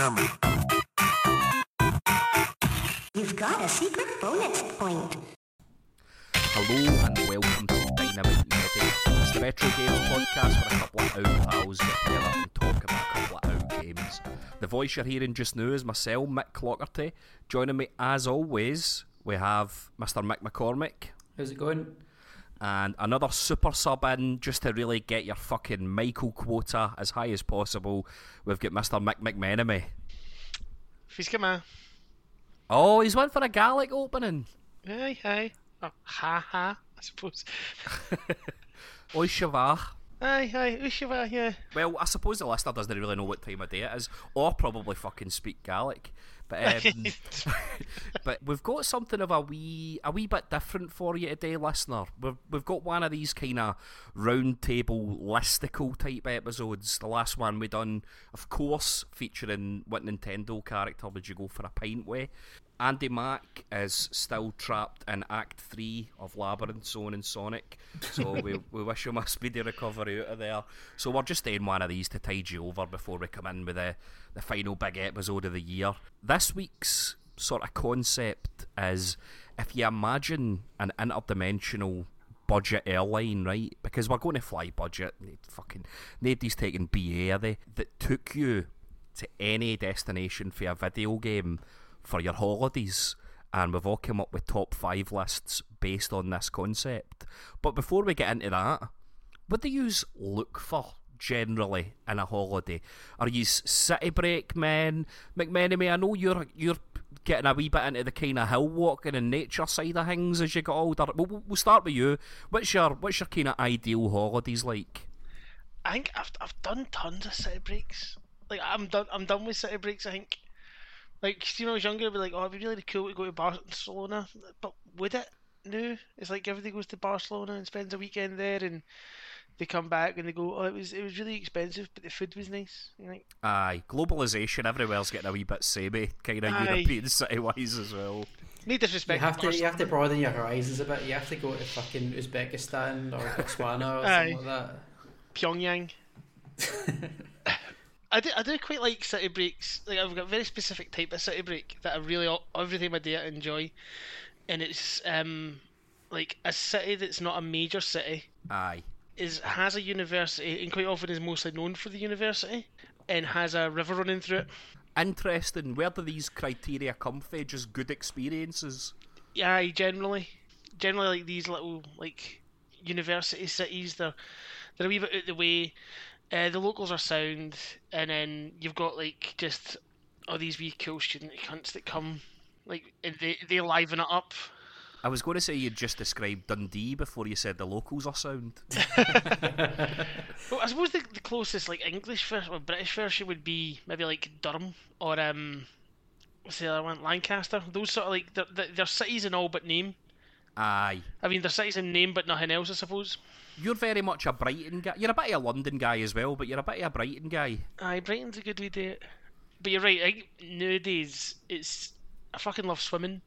Miami. You've got a secret bonus point. Hello and welcome to Dynamite Neddy. It's the Retro Games podcast where a couple of out pals get together and talk about a couple of out games. The voice you're hearing just now is myself, Mick Clockerty. Joining me as always, we have Mr. Mick McCormick How's it going? And another super sub in just to really get your fucking Michael quota as high as possible. We've got Mr. Mick McMenemie. Fiskama. Oh, he's went for a Gaelic opening. Aye, aye. Oh, ha ha, I suppose. Oi, Shavar. Aye, aye, Ushiva, yeah. Well, I suppose the listener doesn't really know what time of day it is, or probably fucking speak Gaelic. But um, but we've got something of a wee a wee bit different for you today, listener. We've we've got one of these kind of round table listicle type episodes. The last one we done, of course, featuring what Nintendo character would you go for a pint with. Andy Mac is still trapped in Act 3 of Labyrinth Zone and Sonic, so we, we wish him a speedy recovery out of there. So we're just doing one of these to tide you over before we come in with the, the final big episode of the year. This week's sort of concept is if you imagine an interdimensional budget airline, right? Because we're going to fly budget. Fucking nobody's taking BA, are they? That took you to any destination for a video game for your holidays. And we've all come up with top five lists based on this concept. But before we get into that, what do you look for generally in a holiday? Are you city break men? McMenemie, I know you're you're getting a wee bit into the kind of hill walking and nature side of things as you get older. We'll, we'll- start with you. What's your what's your kind of ideal holidays like? I think I've I've done tons of city breaks. Like I'm done I'm done with city breaks. I think. Like 'cause, you know, when I was younger, I'd be like, oh, it'd be really cool to go to Barcelona, but would it? No, it's like everybody goes to Barcelona and spends a weekend there, and they come back and they go, oh, it was it was really expensive, but the food was nice. You think, Aye, globalisation everywhere's getting a wee bit samey, kind of Aye. European city wise as well. no You disrespect. have to you have to broaden your horizons a bit. You have to go to fucking Uzbekistan or Botswana or Aye. something like that. Pyongyang. I do, I do quite like city breaks. Like I've got a very specific type of city break that I really every time I do I enjoy, and it's um like a city that's not a major city Aye. is has a university and quite often is mostly known for the university and has a river running through it. Interesting. Where do these criteria come from? Just good experiences. Yeah, aye, generally, generally like these little like university cities, they're they're a wee bit out the way. Uh, the locals are sound, and then you've got like just all these wee cool student cunts that come, like they they liven it up. I was going to say you just described Dundee before you said the locals are sound. Well, I suppose the, the closest like English version or British version would be maybe like Durham or um, what's the other one? Lancaster. Those sort of like they're, they're, they're cities in all but name. Aye. I mean, they're cities in name but nothing else, I suppose. You're very much a Brighton guy. You're a bit of a London guy as well, but you're a bit of a Brighton guy. Aye, Brighton's a good way to. But you're right, I nowadays it's I fucking love swimming.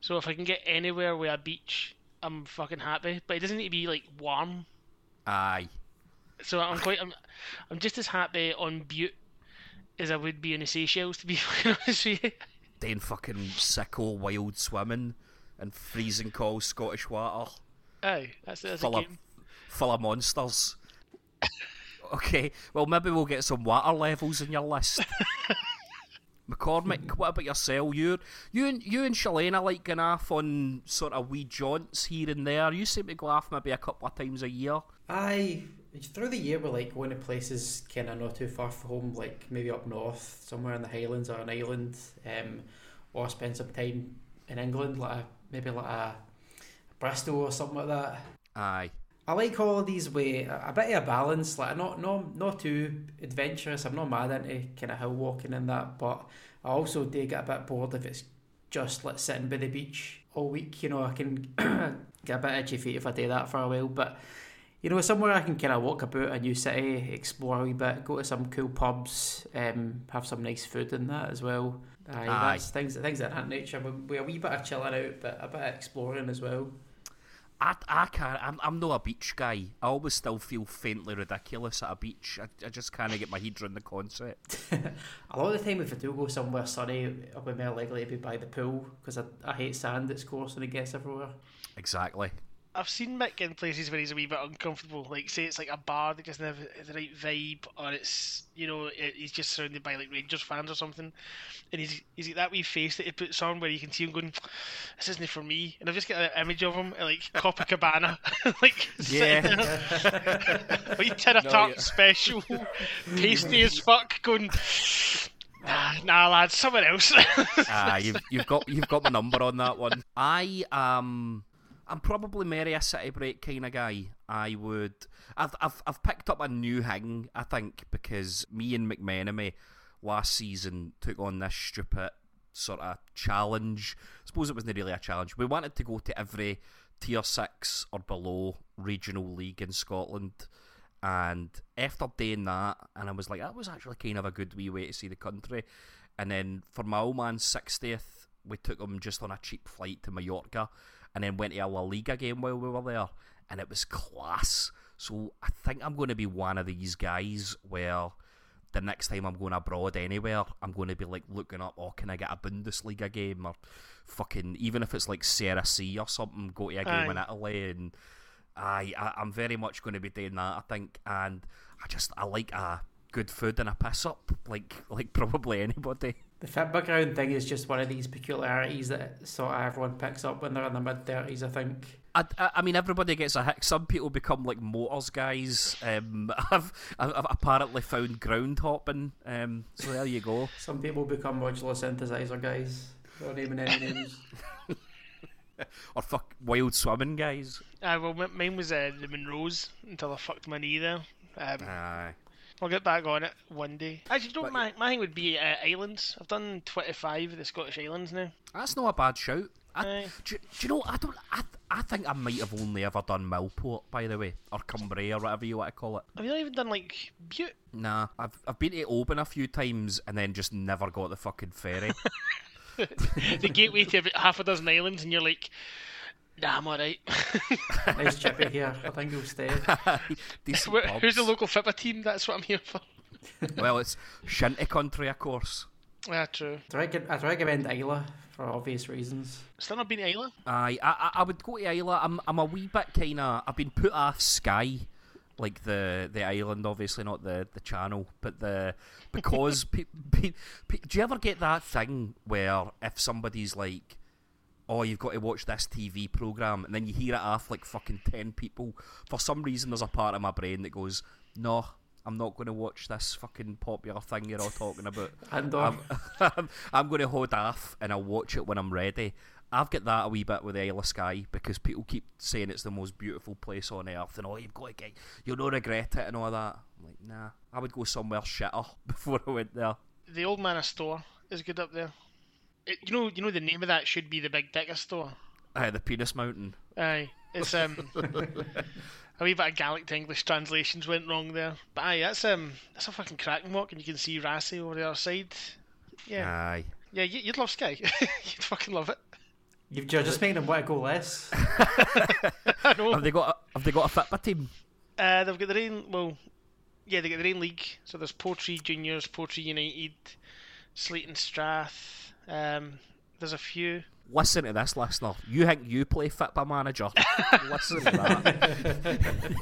So if I can get anywhere with a beach, I'm fucking happy. But it doesn't need to be like warm. Aye. So I'm quite I'm, I'm just as happy on Bute as I would be in the Seychelles to be fucking honest with you. Doing fucking sicko wild swimming and freezing cold Scottish water Aye, that's that's a full of, game. Full of monsters. okay, well maybe we'll get some water levels in your list. McCormick, what about yourself? You, you, and you and Shalane are like going off on sort of wee jaunts here and there. You seem to go off maybe a couple of times a year. Aye, through the year we're like going to places kind of not too far from home, like maybe up north, somewhere in the Highlands or an island, um, or spend some time in England, like a, maybe like a Bristol or something like that. Aye. I like holidays with a a bit of a balance, like not not not too adventurous. I'm not mad into kind of hill walking and that, but I also do get a bit bored if it's just like sitting by the beach all week. You know, I can get a bit itchy feet if I do that for a while, but you know, somewhere I can kind of walk about a new city, explore a wee bit, go to some cool pubs, um, have some nice food and that as well. Aye, Aye. that's things things of that nature. We're a wee bit of chilling out, but a bit of exploring as well. I, I can't. I'm, I'm not a beach guy. I always still feel faintly ridiculous at a beach. I, I just can't get my head around the concept. A lot of the time, if I do go somewhere sunny, I'll be more likely to be by the pool because I, I hate sand. It's coarse and it gets everywhere. Exactly. I've seen Mick in places where he's a wee bit uncomfortable. Like, say it's like a bar that doesn't have the right vibe, or it's you know it, he's just surrounded by like Rangers fans or something, and he's he's got that wee face that he puts on where you can see him going, "This isn't it for me." And I've just got an image of him at like Copacabana, like Yeah. sitting there, wee tin of No, tart yeah. special, pasty as fuck, going. Nah, nah, lad, someone else. Ah, you've you've got you've got my number on that one. I um I'm probably Mary a city break kind of guy. I would I've I've I've picked up a new thing, I think, because me and McMenemie last season took on this stupid sort of challenge. I suppose it wasn't really a challenge. We wanted to go to every tier six or below regional league in Scotland. And after doing that, and I was like, that was actually kind of a good wee way to see the country. And then for my old man's 60th, we took him just on a cheap flight to Mallorca and then went to a La Liga game while we were there. And it was class. So I think I'm going to be one of these guys where the next time I'm going abroad anywhere, I'm going to be like looking up, oh, can I get a Bundesliga game or fucking, even if it's like Serie C or something, go to a game in Italy and I, I I'm very much going to be doing that. I think, and I just I like a good food and a piss up, like like probably anybody. The fit background thing is just one of these peculiarities that sort of everyone picks up when they're in their mid thirties. I think. I, I, I mean, everybody gets a hick. Some people become like motors guys. Um, I've, I've I've apparently found ground hopping. Um, so there you go. Some people become modular synthesizer guys. Not naming any names. Or fuck wild swimming guys. uh, well, mine was uh, the Munros until I fucked my knee there. Um, Aye. I'll get back on it one day. Actually, you know, But- what my, my thing would be uh, islands. I've done 25 of the Scottish islands now. That's not a bad shout. I, do, do you know? I don't. I, I think I might have only ever done Millport, by the way, or Cumbrae, or whatever you want to call it. Have you not even done like Bute? Nah, I've I've been to Oban a few times and then just never got the fucking ferry. the gateway to half a dozen islands, and you're like, nah, I'm alright. nice chippy here. I think he'll stay. Decent Where- Who's the local Fitba team? That's what I'm here for. Well, it's Shinty country, of course. Yeah, true. I'd, rec- I'd recommend Islay for obvious reasons. Still not been to Islay? Aye, I, I I would go to Islay. I'm I'm a wee bit kind of. I've been put off Skye, like the the island, obviously not the the channel, but the because pe- pe- pe- do you ever get that thing where if somebody's like. Oh, you've got to watch this TV program, and then you hear it off like fucking ten people. For some reason, there's a part of my brain that goes, "No, I'm not going to watch this fucking popular thing you're all talking about. And I'm, I'm, I'm going to hold off and I'll watch it when I'm ready. I've got that a wee bit with the Isle of Skye because people keep saying it's the most beautiful place on earth and oh, you've got to get, you'll not regret it and all that. I'm like, nah, I would go somewhere shitter before I went there. The Old Man of Storr is good up there. It, you know, you know the name of that should be the Big Dicker store. Uh, the Penis Mountain. Aye, it's um a wee bit of Gaelic to English translations went wrong there, but aye, that's um that's a fucking cracking walk, and you can see Raasay over the other side. Yeah, Aye. yeah, you- you'd love Skye. you'd fucking love it. You've you're just making them want to go less. I know. Have they got a, have they got a Fitba team? Uh, they've got their own. Well, yeah, they got their own league. So there's Portree Juniors, Portree United, Slayton Strath. Um, there's a few. Listen to this, listener. You think you play Fitba manager? Listen to that.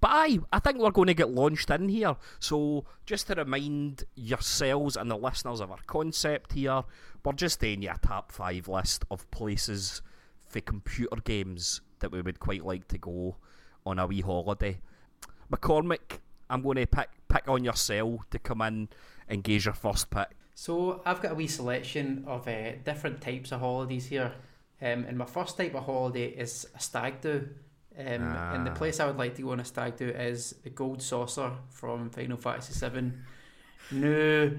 but aye, I think we're going to get launched in here. So just to remind yourselves and the listeners of our concept here, we're just doing you a top five list of places for computer games that we would quite like to go on a wee holiday. McCormick, I'm going to pick pick on yourself to come in and gauge your first pick. So I've got a wee selection of uh, different types of holidays here. Um, and my first type of holiday is a stag do. Um, And the Ah. place I would like to go on a stag do is the Gold Saucer from Final Fantasy VII. No,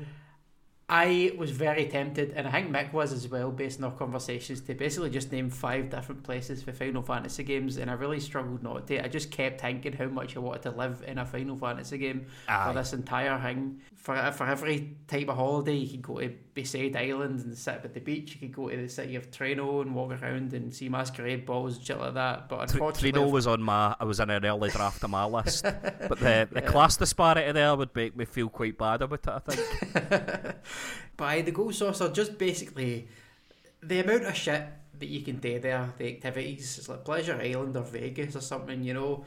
I was very tempted, and I think Mick was as well, based on our conversations, to basically just name five different places for Final Fantasy games, and I really struggled not to. I just kept thinking how much I wanted to live in a Final Fantasy game Aye. for this entire thing. For for every type of holiday, you could go to beside island and sit up at the beach. You could go to the city of Treno and walk around and see masquerade balls and shit like that. But unfortunately, Treno was on my. I was in an early draft of my list, but the the class disparity there would make me feel quite bad about it. I think. by the gold saucer, just basically the amount of shit that you can do there, the activities. It's like Pleasure Island or Vegas or something, you know.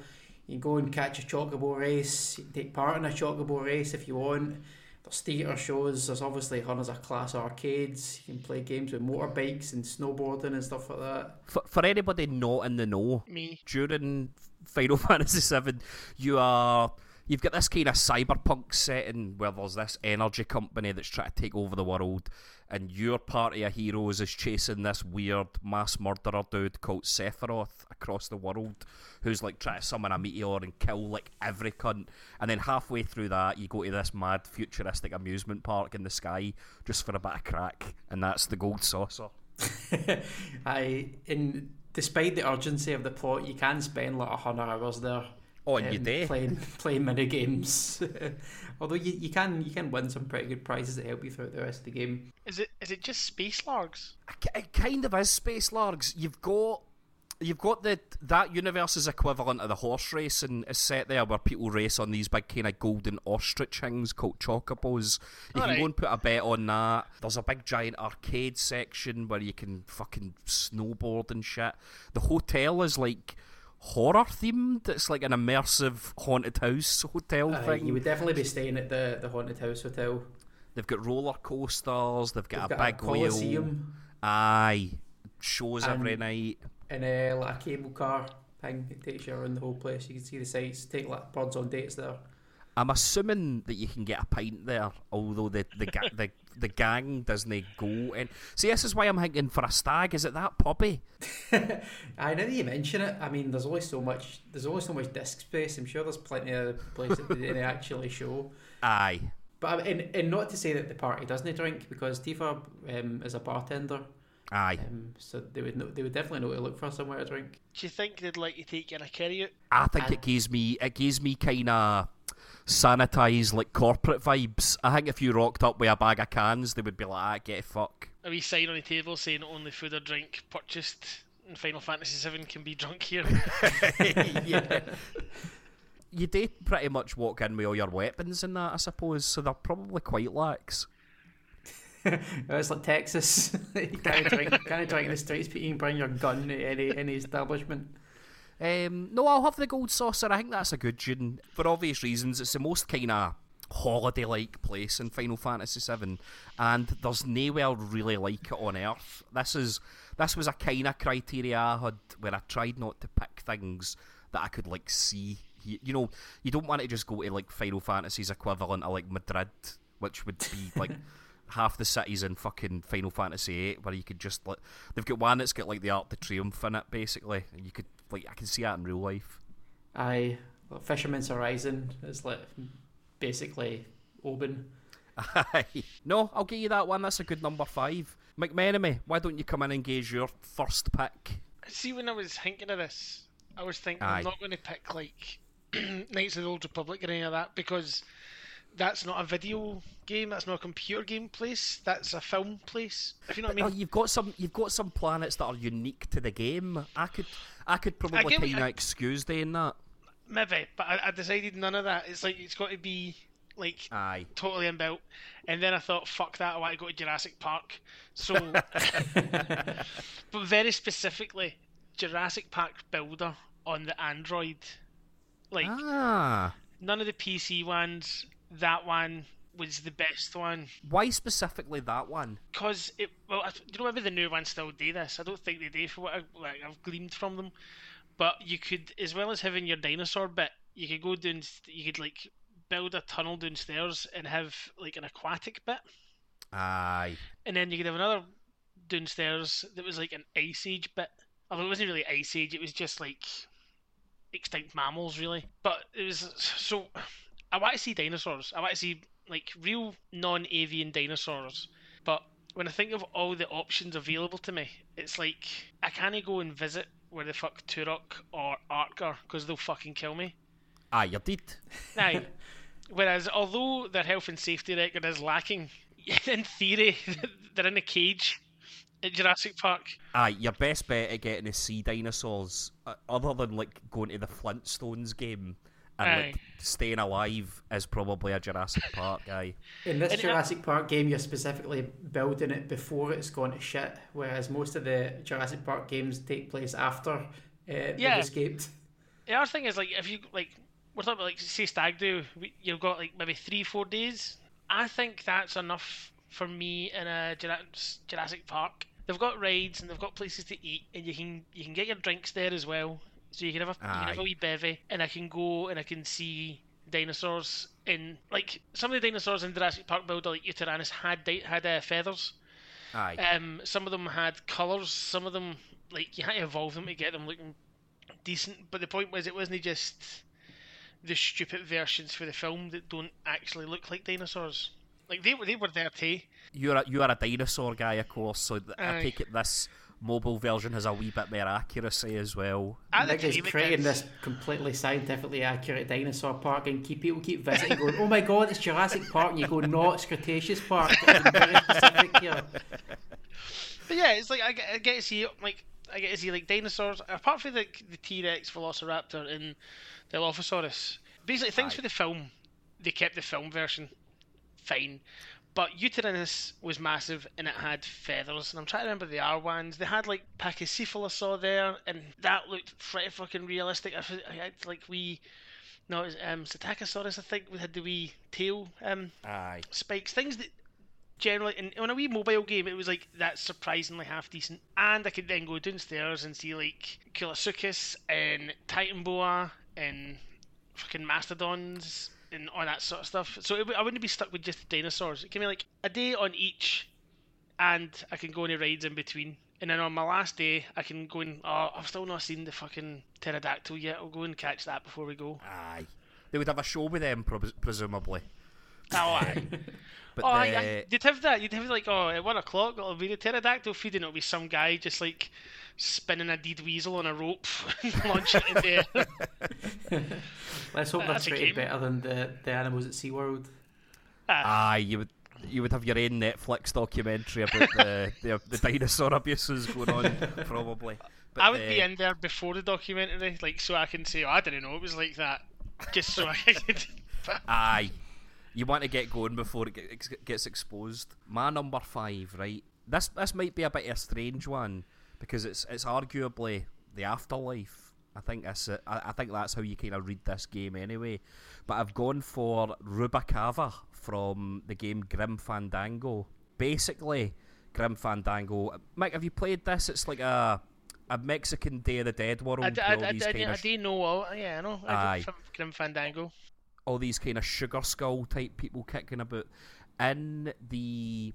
You can go and catch a chocobo race, you can take part in a chocobo race if you want. There's theatre shows, there's obviously hundreds of class arcades, you can play games with motorbikes and snowboarding and stuff like that. For, for anybody not in the know, Me. during Final Fantasy VII, you are you've got this kind of cyberpunk setting where there's this energy company that's trying to take over the world, and your party of heroes is chasing this weird mass murderer dude called Sephiroth across the world, who's like trying to summon a meteor and kill like every cunt. And then halfway through that, you go to this mad futuristic amusement park in the sky just for a bit of crack, and that's the gold saucer. I in despite the urgency of the plot, you can spend like hundred hours there. Oh, and you um, do. playing playing mini games. Although you, you can you can win some pretty good prizes that help you throughout the rest of the game. Is it is it just space largs? It kind of is space largs. You've got you've got the that universe's equivalent of the horse racing is set there where people race on these big kind of golden ostrich things called chocobos. You can Alright. go and put a bet on that. There's a big giant arcade section where you can fucking snowboard and shit. The hotel is like horror themed. It's like an immersive haunted house hotel Uh, thing. you would definitely be staying at the, the haunted house hotel. They've got roller coasters. They've got They've a got a big wheel. coliseum. Aye, shows every night. and uh, like a cable car thing. Takes you around the whole place. You can see the sights. Take like birds on dates there. I'm assuming that you can get a pint there, although the the the, the gang doesn't they go. And see, this is why I'm thinking for a stag. Is it that puppy? I know that you mention it. I mean, there's only so much. There's only so much disc space. I'm sure there's plenty of places that they actually show. Aye, But I- and, and not to say that the party doesn't drink because Tifa um, is a bartender, aye. um, so they would know, they would definitely know to look for somewhere to drink. Do you think they'd like to take you in a carry out? I think I- it gives me it gives me kind of sanitized like corporate vibes. I think if you rocked up with a bag of cans, they would be like, ah, "Get a fuck." A wee sign on the table saying only food or drink purchased in Final Fantasy VII can be drunk here. yeah. You did pretty much walk in with all your weapons and that, I suppose. So they're probably quite lax. it's like Texas. you can't drink, can't drink in the streets, but you can bring your gun to any any establishment. Um, no, I'll have the gold saucer. I think that's a good tune for obvious reasons. It's the most kind of holiday-like place in Final Fantasy VII, and there's nowhere really like it on Earth. This is this was a kind of criteria I had where I tried not to pick things that I could like see. You, you know, you don't want to just go to like Final Fantasy's equivalent of like Madrid, which would be like. Half the cities in fucking Final Fantasy VIII, where you could just like they've got one that's got like the Arc de Triomphe in it, basically, and you could like I can see that in real life. Aye, like Fisherman's Horizon is like basically Oban. Aye. no, I'll give you that one. That's a good number five. McMenemie, why don't you come in and gauge your first pick? See, when I was thinking of this, I was thinking Aye. I'm not going to pick like Knights of the Old Republic or any of that because that's not a video game. That's not a computer game place. That's a film place. If you know what I mean. you've got some. You've got some planets that are unique to the game. I could, I could probably get what- kind of I- excuse doing that. Maybe, but I, I decided none of that. It's like it's got to be like Aye. totally inbuilt. And then I thought, fuck that, I want to go to Jurassic Park. So, but very specifically, Jurassic Park Builder on the Android. Like, Ah, none of the PC ones, that one was the best one. why specifically that one? Because it, well, I, do you know maybe the new ones still do this? I don't think they do for what I, like, I've gleaned from them. But you could, as well as having your dinosaur bit, you could go down, you could like build a tunnel downstairs and have like an aquatic bit. Aye. and then you could have another downstairs that was like an ice age bit. Although it wasn't really ice age, it was just like extinct mammals, really. But it was so. I want to see dinosaurs. I want to see like real non-avian dinosaurs. But when I think of all the options available to me, it's like I can't go and visit where the fuck Turok or Ark are because they'll fucking kill me. Aye, you did. Aye. Whereas, although their health and safety record is lacking, in theory, they're in a cage at Jurassic Park. Aye, your best bet at getting to see dinosaurs, uh, other than like going to the Flintstones game and Aye. like staying alive, is probably a Jurassic Park guy. In this And, uh, Jurassic Park game, you're specifically building it before it's gone to shit, whereas most of the Jurassic Park games take place after uh, Yeah. they've escaped. The other thing is like if you like we're talking about like say stag do, you've got like maybe three four days. I think that's enough for me in a Jurassic Park. They've got rides and they've got places to eat, and you can you can get your drinks there as well. So you can have a you can have a wee bevy, and I can go and I can see dinosaurs in like some of the dinosaurs in Jurassic Park builder like Yutyrannus had had uh, feathers. Aye, Um, some of them had colours. Some of them, like you had to evolve them to get them looking decent. But the point was, it wasn't just the stupid versions for the film that don't actually look like dinosaurs. Like they were, they were there too. you're a, you are a dinosaur guy, of course. So th- I take it this mobile version has a wee bit more accuracy as well. At the Nick is creating did. this completely scientifically accurate dinosaur park, and keep people keep visiting, going, "Oh my god, it's Jurassic Park!" And you go, "No, it's Cretaceous Park." It's very. But yeah, it's like I get, I get to see like I get to see like dinosaurs. Apart from like the T Rex, Velociraptor, and the Dilophosaurus. Basically, things Aye. for the film, they kept the film version fine. But Yutyrannus was massive and it had feathers. And I'm trying to remember the R ones. They had like Pachycephalosaur there, and that looked pretty fucking realistic. I had like we. No, it was um, I think, we had the wee tail um, Aye, spikes, things that generally in, on a wee mobile game it was like that's surprisingly half decent. And I could then go downstairs and see like Koolasuchus and Titanoboa and fucking mastodons and all that sort of stuff. So it, I wouldn't be stuck with just dinosaurs. It can be like a day on each, and I can go on rides in between. And then on my last day, I can go and oh, I've still not seen the fucking pterodactyl yet. I'll go and catch that before we go. aye. They would have a show with them, pres- presumably. Oh, aye. But Oh, the, aye, aye. you'd have that. You'd have like, oh, at one o'clock it'll be the pterodactyl feeding. and it'll be some guy just like spinning a deed weasel on a rope, and launching it in the air. Let's hope That's they're a treated better than the, the animals at SeaWorld. Ah, Aye, you would you would have your own Netflix documentary about the the, the dinosaur abuses going on, probably. But I would the- be in there before the documentary, like so I can say, oh, I didn't know it was like that, just so I could. Aye. You want to get going before it gets, exposed. My number five, right? This this might be a bit of a strange one because it's it's arguably the afterlife. I think that's. I, I think that's how you kind of read this game anyway. But I've gone for Rubacava from the game Grim Fandango. Basically, Grim Fandango. Mike, have you played this? It's like a a Mexican Day of the Dead world. I, with d- I, all I, these I, kind I do know. Yeah, I know. I Aye. Grim Fandango. All these kind of sugar skull type people kicking about in the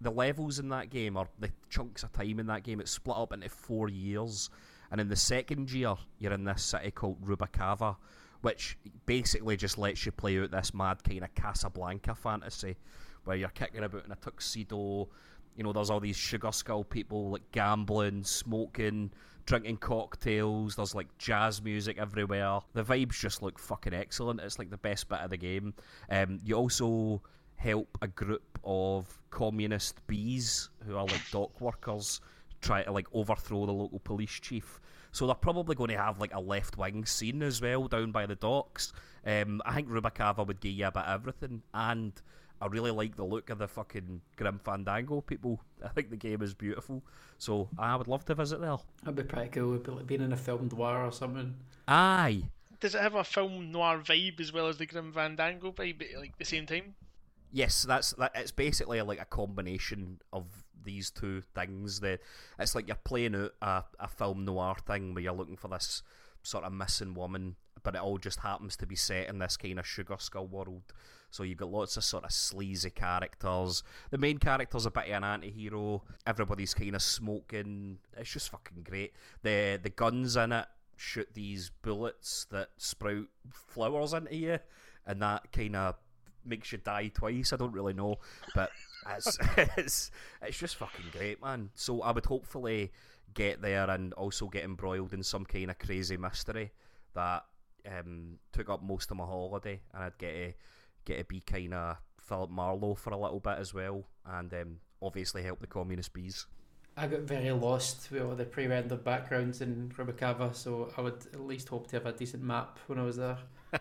the levels in that game or the chunks of time in that game. It's split up into four years. And in the second year you're in this city called Rubacava which basically just lets you play out this mad kind of Casablanca fantasy where you're kicking about in a tuxedo. You know there's all these sugar skull people like gambling smoking drinking cocktails. There's like jazz music everywhere. The vibes just look fucking excellent. It's like the best bit of the game. Um, you also help a group of communist bees who are like dock workers try to like overthrow the local police chief. So they're probably going to have like a left wing scene as well down by the docks. Um, I think Rubacava would give you a bit of everything, and I really like the look of the fucking Grim Fandango people. I think the game is beautiful, so I would love to visit there. That'd be pretty cool. It'd be like being in a film noir or something. Aye. Does it have a film noir vibe as well as the Grim Fandango vibe at like the same time? Yes, that's that. It's basically like a combination of these two things. That it's like you're playing out a, a film noir thing where you're looking for this sort of missing woman, but it all just happens to be set in this kind of sugar skull world. So you've got lots of sort of sleazy characters. The main character's a bit of an anti-hero. Everybody's kind of smoking. It's just fucking great. The the guns in it shoot these bullets that sprout flowers into you, and that kind of makes you die twice. I don't really know, but it's it's it's just fucking great, man. So I would hopefully get there and also get embroiled in some kind of crazy mystery that um, took up most of my holiday, and I'd get get to be kind of Philip Marlowe for a little bit as well, and um, obviously help the communist bees. I got very lost with all the pre-rendered backgrounds in Rubacava, so I would at least hope to have a decent map when I was there.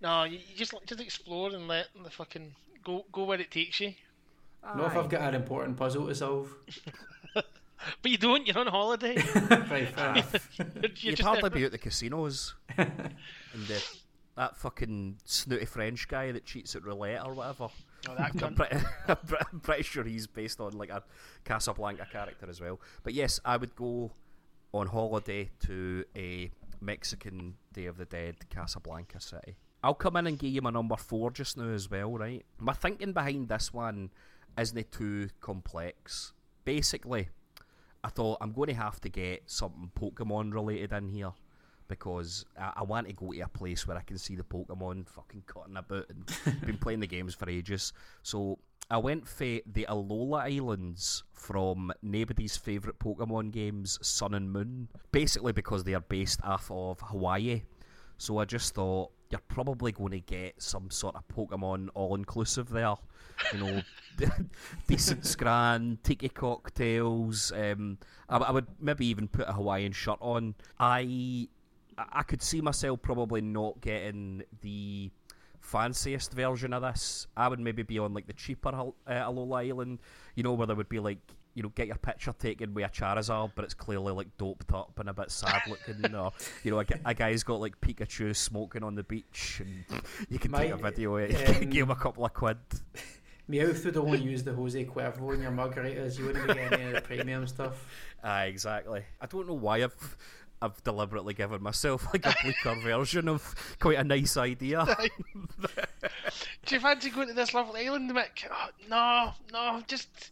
No, you, you just just explore and let the fucking go go where it takes you. Not if I've got an important puzzle to solve. But you don't. You're on holiday. right, fair. You're, you're You'd hardly there- be at the casinos. and the, that fucking snooty French guy that cheats at roulette or whatever. Oh, that I'm pretty, I'm pretty sure he's based on like a Casablanca character as well. But yes, I would go on holiday to a Mexican Day of the Dead Casablanca city. I'll come in and give you my number four just now as well, right? My thinking behind this one isn't too complex. Basically, I thought I'm going to have to get something Pokemon related in here because I, I want to go to a place where I can see the Pokemon fucking cutting about and been playing the games for ages. So I went for the Alola Islands from nobody's favourite Pokemon games, Sun and Moon, basically because they are based off of Hawaii. So I just thought you're probably going to get some sort of Pokemon all inclusive there. You know, decent scran, tiki cocktails. Um, I, I would maybe even put a Hawaiian shirt on. I I could see myself probably not getting the fanciest version of this. I would maybe be on like the cheaper uh, Alola Island, you know, where there would be like, you know, get your picture taken with a Charizard, but it's clearly like doped up and a bit sad looking, or you know, a, a guy's got like Pikachu smoking on the beach, and you can take a video. of it, um, give him a couple of quid. Meowth would only use the Jose Cuervo in your margaritas. You wouldn't be getting any of the premium stuff. Ah, exactly. I don't know why I've I've deliberately given myself like a bleaker version of quite a nice idea. Do you fancy going to this lovely island, Mick? Oh, no, no, just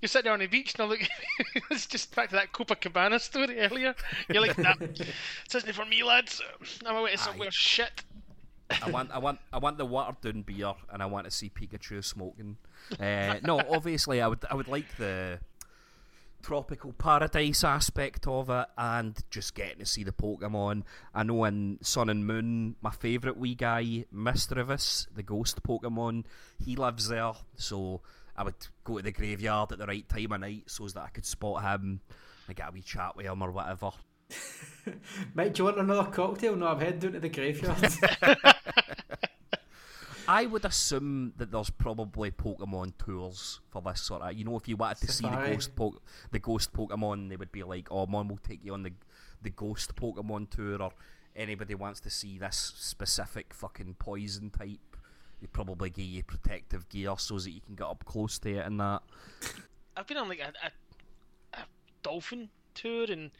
you're sitting there on the beach and I look. it's just back to that Copacabana story earlier. You're like, nah, this isn't for me, lads. I'm away to somewhere shit. I want, I want, I want the watered down beer, and I want to see Pikachu smoking. Uh, no, obviously, I would, I would like the tropical paradise aspect of it, and just getting to see the Pokemon. I know in Sun and Moon, my favourite wee guy, Misdreavus, the ghost Pokemon, he lives there, so I would go to the graveyard at the right time of night so that I could spot him and get a wee chat with him or whatever. Mike, do you want another cocktail? No, I'm heading down to the graveyard. I would assume that there's probably Pokemon tours for this sort of. You know, if you wanted to see the ghost po- the ghost Pokemon, they would be like, "Oh, Mon will take you on the the ghost Pokemon tour," or anybody wants to see this specific fucking poison type. They probably give you protective gear so that you can get up close to it and that. I've been on like a, a, a dolphin tour and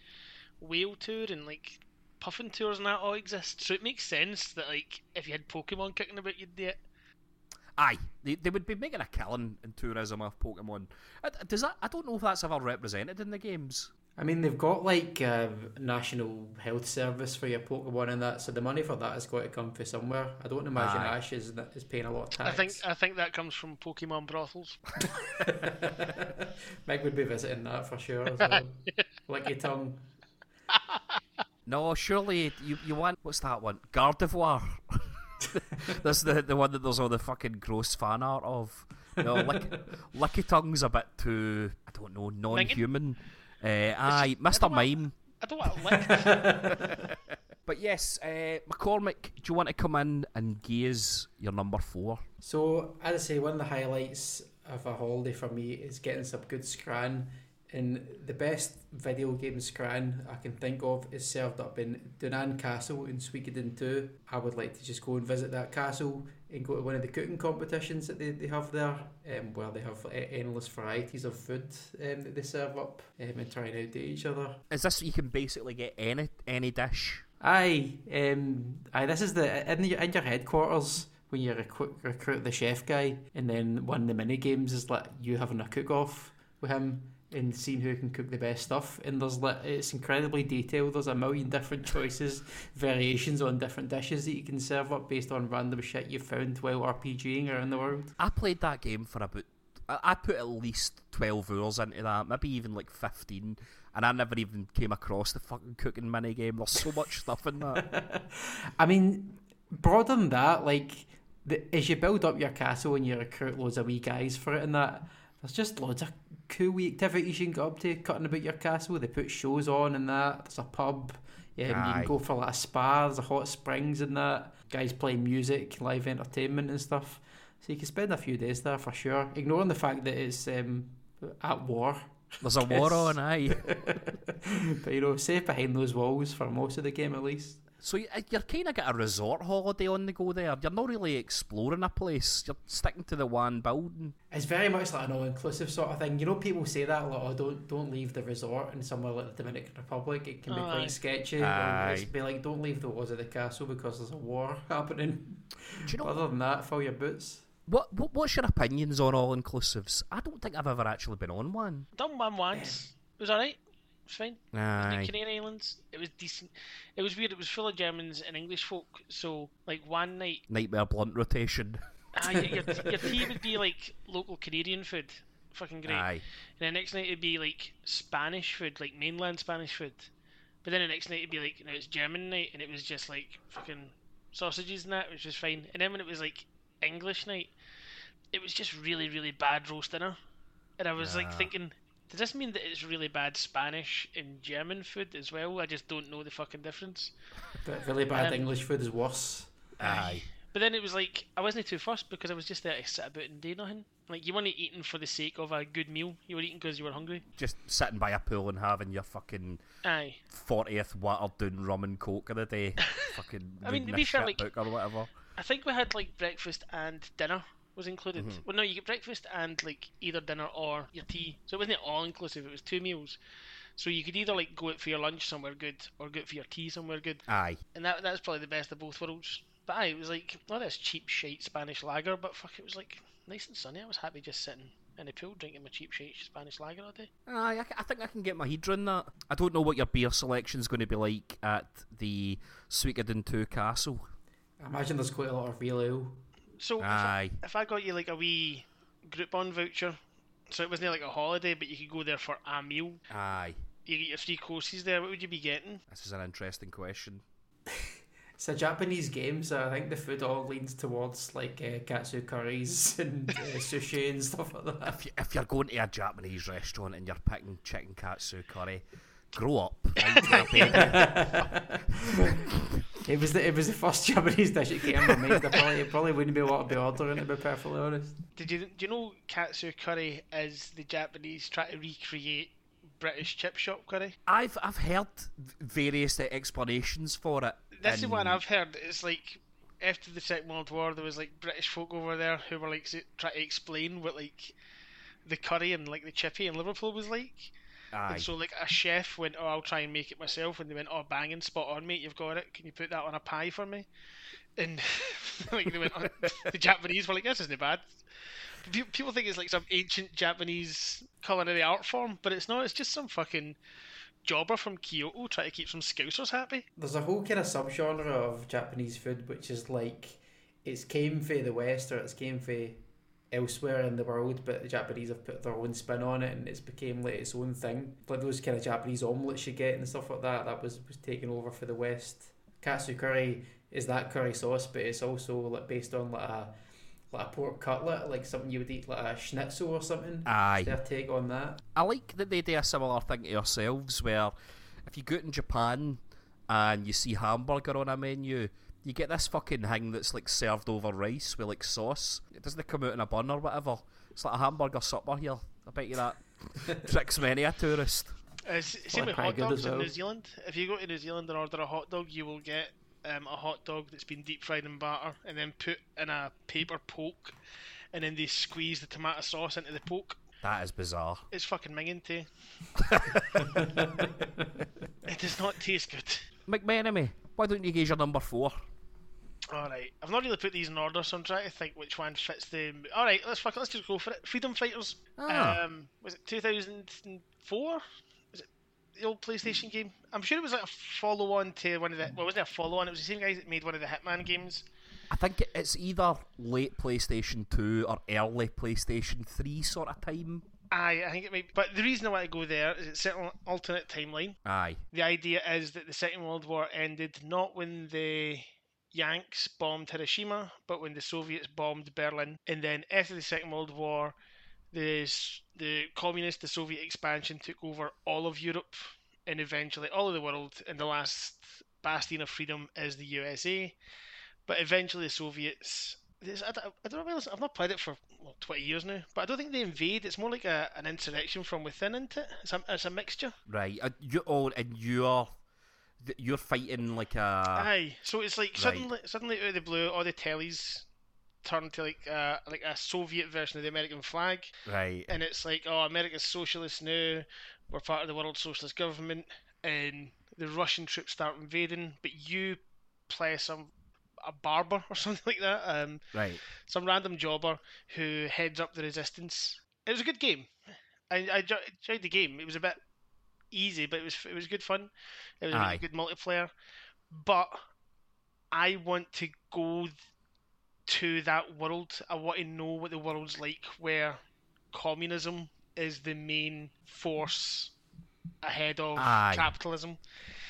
whale tour and like puffin tours and that all exist. So it makes sense that like if you had Pokemon kicking about, you'd do it. Aye, they, they would be making a killing in tourism of Pokemon. Uh, Does that? I don't know if that's ever represented in the games. I mean, they've got like uh, National Health Service for your Pokemon and that, so the money for that has got to come from somewhere. I don't imagine Aye. Ash is, is paying a lot of tax. I think I think that comes from Pokemon brothels. Meg would be visiting that for sure as well. Lickitung. No, surely you you want what's that one? Gardevoir. That's the the one that there's all the fucking gross fan art of. No, lick, Lickitung's a bit too I don't know non-human. Uh, aye, Mr. Mime. I don't want to lick. But yes, uh, McCormick, do you want to come in and gaze your number four? So, as I say, one of the highlights of a holiday for me is getting some good scran. And the best video game scran I can think of is served up in Dunan Castle in Suikoden 2. I would like to just go and visit that castle and go to one of the cooking competitions that they, they have there, um, where they have uh, endless varieties of food um, that they serve up um, and try and outdo each other. Is this you can basically get any any dish? Aye, um, aye. This is the in your, in your headquarters when you recruit, recruit the chef guy, and then one of the mini games is like you having a cook off with him and seeing who can cook the best stuff. And there's it's incredibly detailed. There's a million different choices, variations on different dishes that you can serve up based on random shit you found while RPGing around the world. I played that game for about. I put at least twelve hours into that, maybe even like fifteen, and I never even came across the fucking cooking mini game. There's so much stuff in that. I mean, broader than that, like the, as you build up your castle and you recruit loads of wee guys for it and that, there's just loads of cool wee activities you can get up to cutting about your castle. They put shows on and that. There's a pub. Yeah, you can go for like a spa. There's a hot springs and that. Guys playing music, live entertainment and stuff. So you can spend a few days there for sure. Ignoring the fact that it's um, at war. There's a war on, aye. but you know, safe behind those walls for most of the game at least. So you- you're kind of got a resort holiday on the go there. You're not really exploring a place. You're sticking to the one building. It's very much like an all-inclusive sort of thing. You know, people say that like, "Oh, don't don't leave the resort in somewhere like the Dominican Republic. It can be Aye. quite sketchy." Aye. Or it's be like, "Don't leave the walls of the castle because there's a war happening." Do you know Other than that, fill your boots. what, what? What's your opinions on all inclusives? I don't think I've ever actually been on one. Done one once. It was alright. It was fine. The Aye. Canary Islands. It was decent. It was weird. It was full of Germans and English folk. So like one night, Nightmare blunt rotation. ah, your, your, your tea would be like local Canarian food. Fucking great. Aye. And the next night it'd be like Spanish food, like mainland Spanish food. But then the next night it'd be like, no, it's German night, and it was just like fucking sausages and that, which was fine. And then when it was like English night, it was just really, really bad roast dinner. And I was like Ah. thinking, does this mean that it's really bad Spanish and German food as well? I just don't know the fucking difference. But really bad Um, English food is worse. Aye. But then it was like I wasn't too fussed because I was just there to sit about and do nothing. Like you weren't eating for the sake of a good meal. You were eating because you were hungry. Just sitting by a pool and having your fucking Aye. 40th water down rum and coke of the day. fucking I mean, to be fair, shit like- or whatever. I think we had like breakfast and dinner was included. Mm-hmm. Well, no, you get breakfast and like either dinner or your tea. So it wasn't all inclusive. It was two meals. So you could either like go out for your lunch somewhere good or go out for your tea somewhere good. Aye. And that that's probably the best of both worlds. But aye, it was like not this cheap shite Spanish lager, but fuck, it was like nice and sunny. I was happy just sitting in the pool drinking my cheap shite Spanish lager all day. Aye, I, c- I think I can get my head around that. I don't know what your beer selection is going to be like at the Suikoden 2 Castle. I imagine there's quite a lot of real ale. So if I, if I got you like a wee Groupon voucher, so it wasn't like a holiday, but you could go there for a meal. Aye. You get your three courses there. What would you be getting? This is an interesting question. It's a Japanese game, so I think the food all leans towards like uh, katsu curries and uh, sushi and stuff like that. If, you, if you're going to a Japanese restaurant and you're picking chicken katsu curry, grow up. Right? there, baby. It was the it was the first Japanese dish that came to mind. I probably it probably wouldn't be what I'd be ordering to be perfectly honest. Did you do you know katsu curry is the Japanese try to recreate British chip shop curry? I've I've heard various uh, explanations for it. That's the one I've heard. It's like after the Second World War, there was like British folk over there who were like trying to explain what like the curry and like the chippy in Liverpool was like. Aye. And so like a chef went, "Oh, I'll try and make it myself," and they went, "Oh, banging, spot on, mate, you've got it. Can you put that on a pie for me?" And like they went, oh, the Japanese were like, "This isn't bad." People think it's like some ancient Japanese culinary art form, but it's not. It's just some fucking jobber from Kyoto trying to keep some Scousers happy. There's a whole kind of subgenre of Japanese food which is like it's came from the West or it's came from elsewhere in the world, but the Japanese have put their own spin on it and it's became like its own thing. Like those kind of Japanese omelets you get and stuff like that, that was, was taken over for the West. Katsu curry is that curry sauce, but it's also like based on like a like a pork cutlet, like something you would eat like a schnitzel or something. Aye. Their take on that. I like that they do a similar thing to yourselves, where if you go out in Japan and you see hamburger on a menu, you get this fucking thing that's like served over rice with like sauce. It doesn't come out in a bun or whatever. It's like a hamburger supper here. I bet you that tricks many a tourist. Uh, s- same with hot dogs as in well. New Zealand. If you go to New Zealand and order a hot dog, you will get um, a hot dog that's been deep fried in batter and then put in a paper poke, and then they squeeze the tomato sauce into the poke. That is bizarre. It's fucking minging too. it does not taste good. McMenemie, why don't you gauge your number four? All right, I've not really put these in order, so I'm trying to think which one fits the. All right, let's fuck. it, Let's just go for it. Freedom Fighters. Ah. Um, was it 2004? Was it the old PlayStation game? I'm sure it was like a follow-on to one of the. Well, wasn't it a follow-on? It was the same guys that made one of the Hitman games. I think it's either late PlayStation 2 or early PlayStation 3 sort of time. Aye, I think it might. But the reason I want to go there is it's set on an alternate timeline. Aye. The idea is that the Second World War ended not when the Yanks bombed Hiroshima, but when the Soviets bombed Berlin. And then after the Second World War, the, the communist, the Soviet expansion took over all of Europe and eventually all of the world. And the last bastion of freedom is the USA. But eventually the Soviets. I don't, I don't know. I've not played it for well, 20 years now, but I don't think they invade. It's more like a, an insurrection from within, isn't it? It's a, it's a mixture. Right. Uh, you oh, and you're th- you're fighting like a Aye, so it's like right. suddenly, suddenly out of the blue, all the tellies turn to like uh, like a Soviet version of the American flag, right. and it's like, oh, America's socialist now. We're part of the world socialist government, and the Russian troops start invading, but you play some a barber or something like that, um, Right. some random jobber who heads up the resistance. It was a good game. I, I enjoyed the game. It was a bit easy, but it was it was good fun. It was a really good multiplayer. But I want to go to that world. I want to know what the world's like where communism is the main force ahead of Aye. capitalism.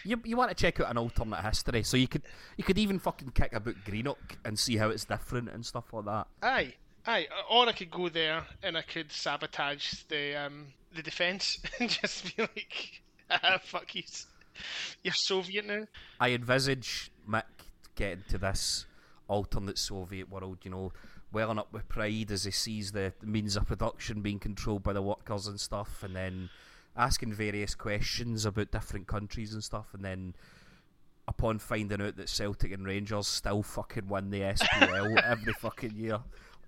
You, you want to check out an alternate history, so you could you could even fucking kick about Greenock and see how it's different and stuff like that. Aye, aye. Or I could go there and I could sabotage the um the defense and just be like, ah, "Fuck you, you're Soviet now." I envisage Mick getting to this alternate Soviet world, you know, welling up with pride as he sees the means of production being controlled by the workers and stuff, and then asking various questions about different countries and stuff, and then upon finding out that Celtic and Rangers still fucking win the SPL every fucking year.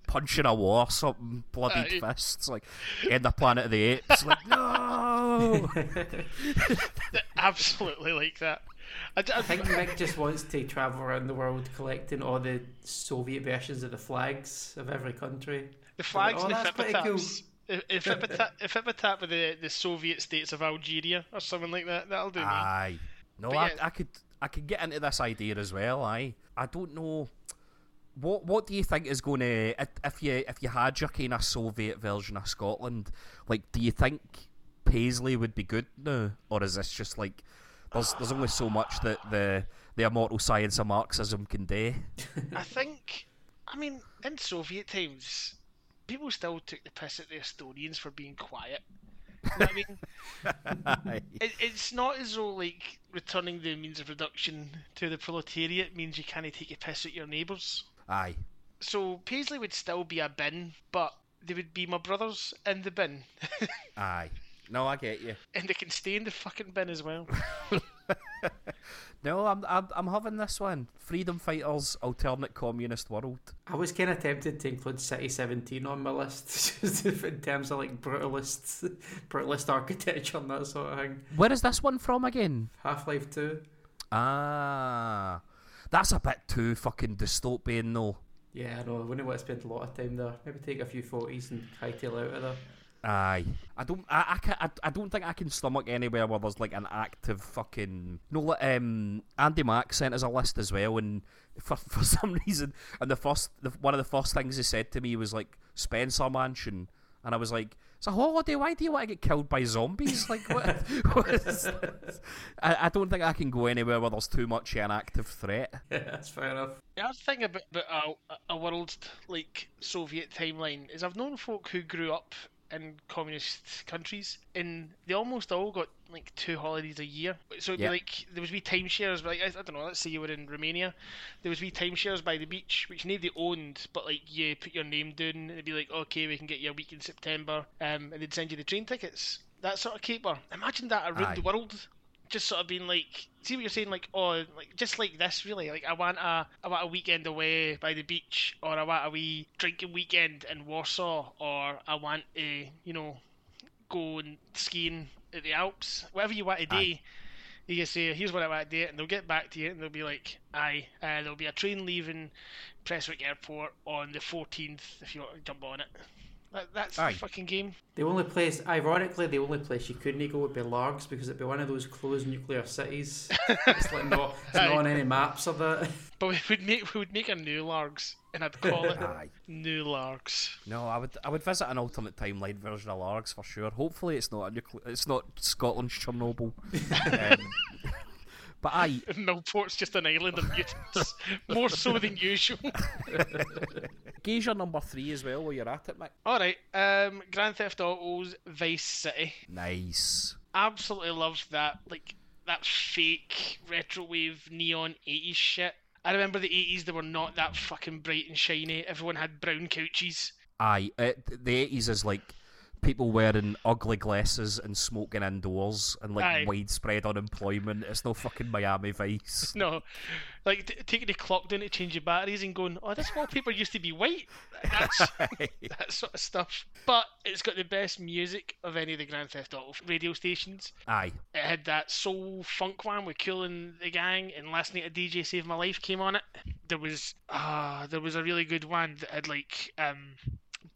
Punching a wall or something, bloodied Aye. fists, like in the Planet of the Apes, like no. Absolutely like that. I, d- I I think Mick just wants to travel around the world collecting all the Soviet versions of the flags of every country. the flags Oh, and the that's pretty cool. epitaphs. If if epitaph, if epitaph of the, the Soviet states of Algeria or something like that, that'll do me. Aye. No, But I, yeah. I could I could get into this idea as well. Aye. I don't know. What what do you think is going to if you if you had your kind of Soviet version of Scotland? Like, do you think Paisley would be good now, or is this just like there's there's only so much that the the immortal science of Marxism can do? I think, I mean, in Soviet times, people still took the piss at the Estonians for being quiet. You know I mean, it, it's not as though like returning the means of production to the proletariat means you can't take a piss at your neighbours. Aye. So Paisley would still be a bin, but they would be my brothers in the bin, Aye. No, I get you. and they can stay in the fucking bin as well. No, I'm I'm, I'm having this one. Freedom fighters, alternate communist world. I was kind of tempted to include City 17 on my list, just in terms of like brutalist, brutalist architecture and that sort of thing. Where is this one from again? Half Life 2. Ah, that's a bit too fucking dystopian, though. Yeah, I know. I wouldn't want to spend a lot of time there. Maybe take a few photos and hightail out of there. Aye, I don't, I, I, can, I, I don't think I can stomach anywhere where there's like an active fucking. No, um, Andy Mac sent us a list as well, and for for some reason, and the first, the, one of the first things he said to me was like Spencer Mansion, and I was like, it's a holiday. Why do you want to get killed by zombies? Like, what? what is this? I, I don't think I can go anywhere where there's too much an active threat. Yeah, that's fair enough. The other thing about, about a, a world like Soviet timeline is I've known folk who grew up in communist countries and they almost all got like two holidays a year. So it'd Yeah. be like there was wee timeshares, like I, I don't know, let's say you were in Romania, there was wee timeshares by the beach which nobody owned, but like you put your name down and it'd be like, okay, we can get you a week in September, um, and they'd send you the train tickets. That sort of caper. Imagine that around Aye. the world just sort of being like, see what you're saying, like, oh, like just like this, really. Like, I want a, I want a weekend away by the beach, or I want a wee drinking weekend in Warsaw, or I want a, you know, go and skiing at the Alps. Whatever you want to do, Aye. you can say, here's what I want to do, and they'll get back to you, and they'll be like, aye, uh, there'll be a train leaving Prestwick Airport on the 14th if you want to jump on it. That, that's Aye. the fucking game. The only place, ironically, the only place you couldn't go would be Largs because it'd be one of those closed nuclear cities. it's like not, it's not on any maps of it. But we would make we would make a new Largs, and I'd call it Aye. New Largs. No, I would I would visit an alternate timeline version of Largs for sure. Hopefully, it's not a nucle- it's not Scotland's Chernobyl. um, But I, Millport's just an island of mutants, more so than usual. your number three as well while you're at it, Mick. All right, um, Grand Theft Auto's Vice City. Nice. Absolutely loved that, like that fake retro wave neon 80s shit. I remember the 80s; they were not that fucking bright and shiny. Everyone had brown couches. Aye, it, the eighties is like people wearing ugly glasses and smoking indoors and like Aye. widespread unemployment. It's no fucking Miami Vice. No, like t- taking the clock down to change your batteries and going, "Oh, this wallpaper used to be white." That's that sort of stuff. But it's got the best music of any of the Grand Theft Auto radio stations. Aye, It had that soul funk one with Cool and the Gang, and last night a DJ Save My Life came on it. There was ah, there was a really good one that had like um,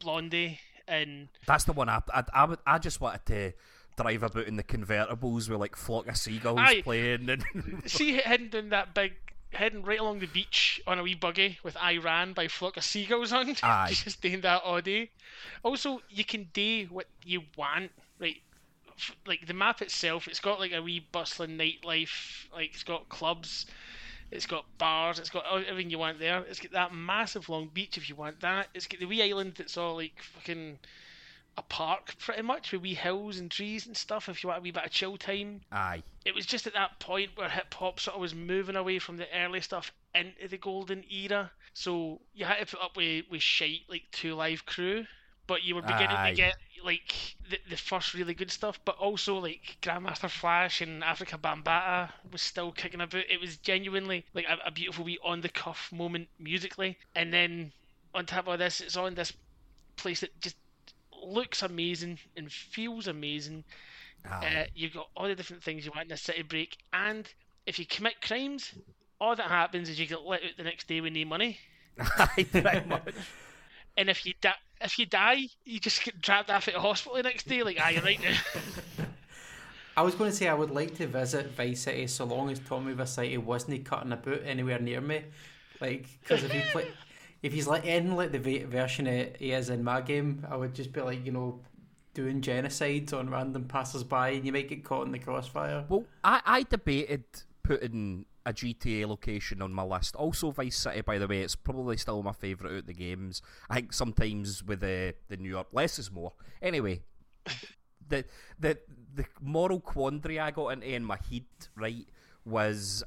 Blondie and that's the one. I I, I, would, I just wanted to drive about in the convertibles with like flock of seagulls Aye. playing and see heading down that big. Heading right along the beach on a wee buggy with I Ran by flock of seagulls on, Aye. just doing that all day. Also, you can do what you want, right? Like the map itself, it's got like a wee bustling nightlife. Like it's got clubs, it's got bars, it's got everything you want there. It's got that massive long beach if you want that. It's got the wee island that's all like fucking a park pretty much with wee hills and trees and stuff. If you want a wee bit of chill time, aye, it was just at that point where hip hop sort of was moving away from the early stuff into the golden era. So you had to put up with, with shite like Two Live Crew, but you were beginning Aye. to get like the, the first really good stuff, but also like Grandmaster Flash and Afrika Bambaataa was still kicking about. It was genuinely like a, a beautiful wee on the cuff moment musically, and then on top of this, it's on this place that just looks amazing and feels amazing. Uh, you've got all the different things you want in a city break, and if you commit crimes, all that happens is you get let out the next day with no money. aye, pretty much. And if you die, if you die, you just get dragged off at the hospital the next day. Like, ah, you're right now. I was going to say I would like to visit Vice City so long as Tommy Vercetti wasn't cutting a boot anywhere near me. Like, because if he play, if he's like in like the va- version he is in my game, I would just be like, you know, doing genocides on random passers-by, and you might get caught in the crossfire. Well, I, I debated putting a GTA location on my list. Also, Vice City, by the way, it's probably still my favourite out of the games. I think sometimes with the the New York, less is more. Anyway, the the the moral quandary I got into in my head, right, was.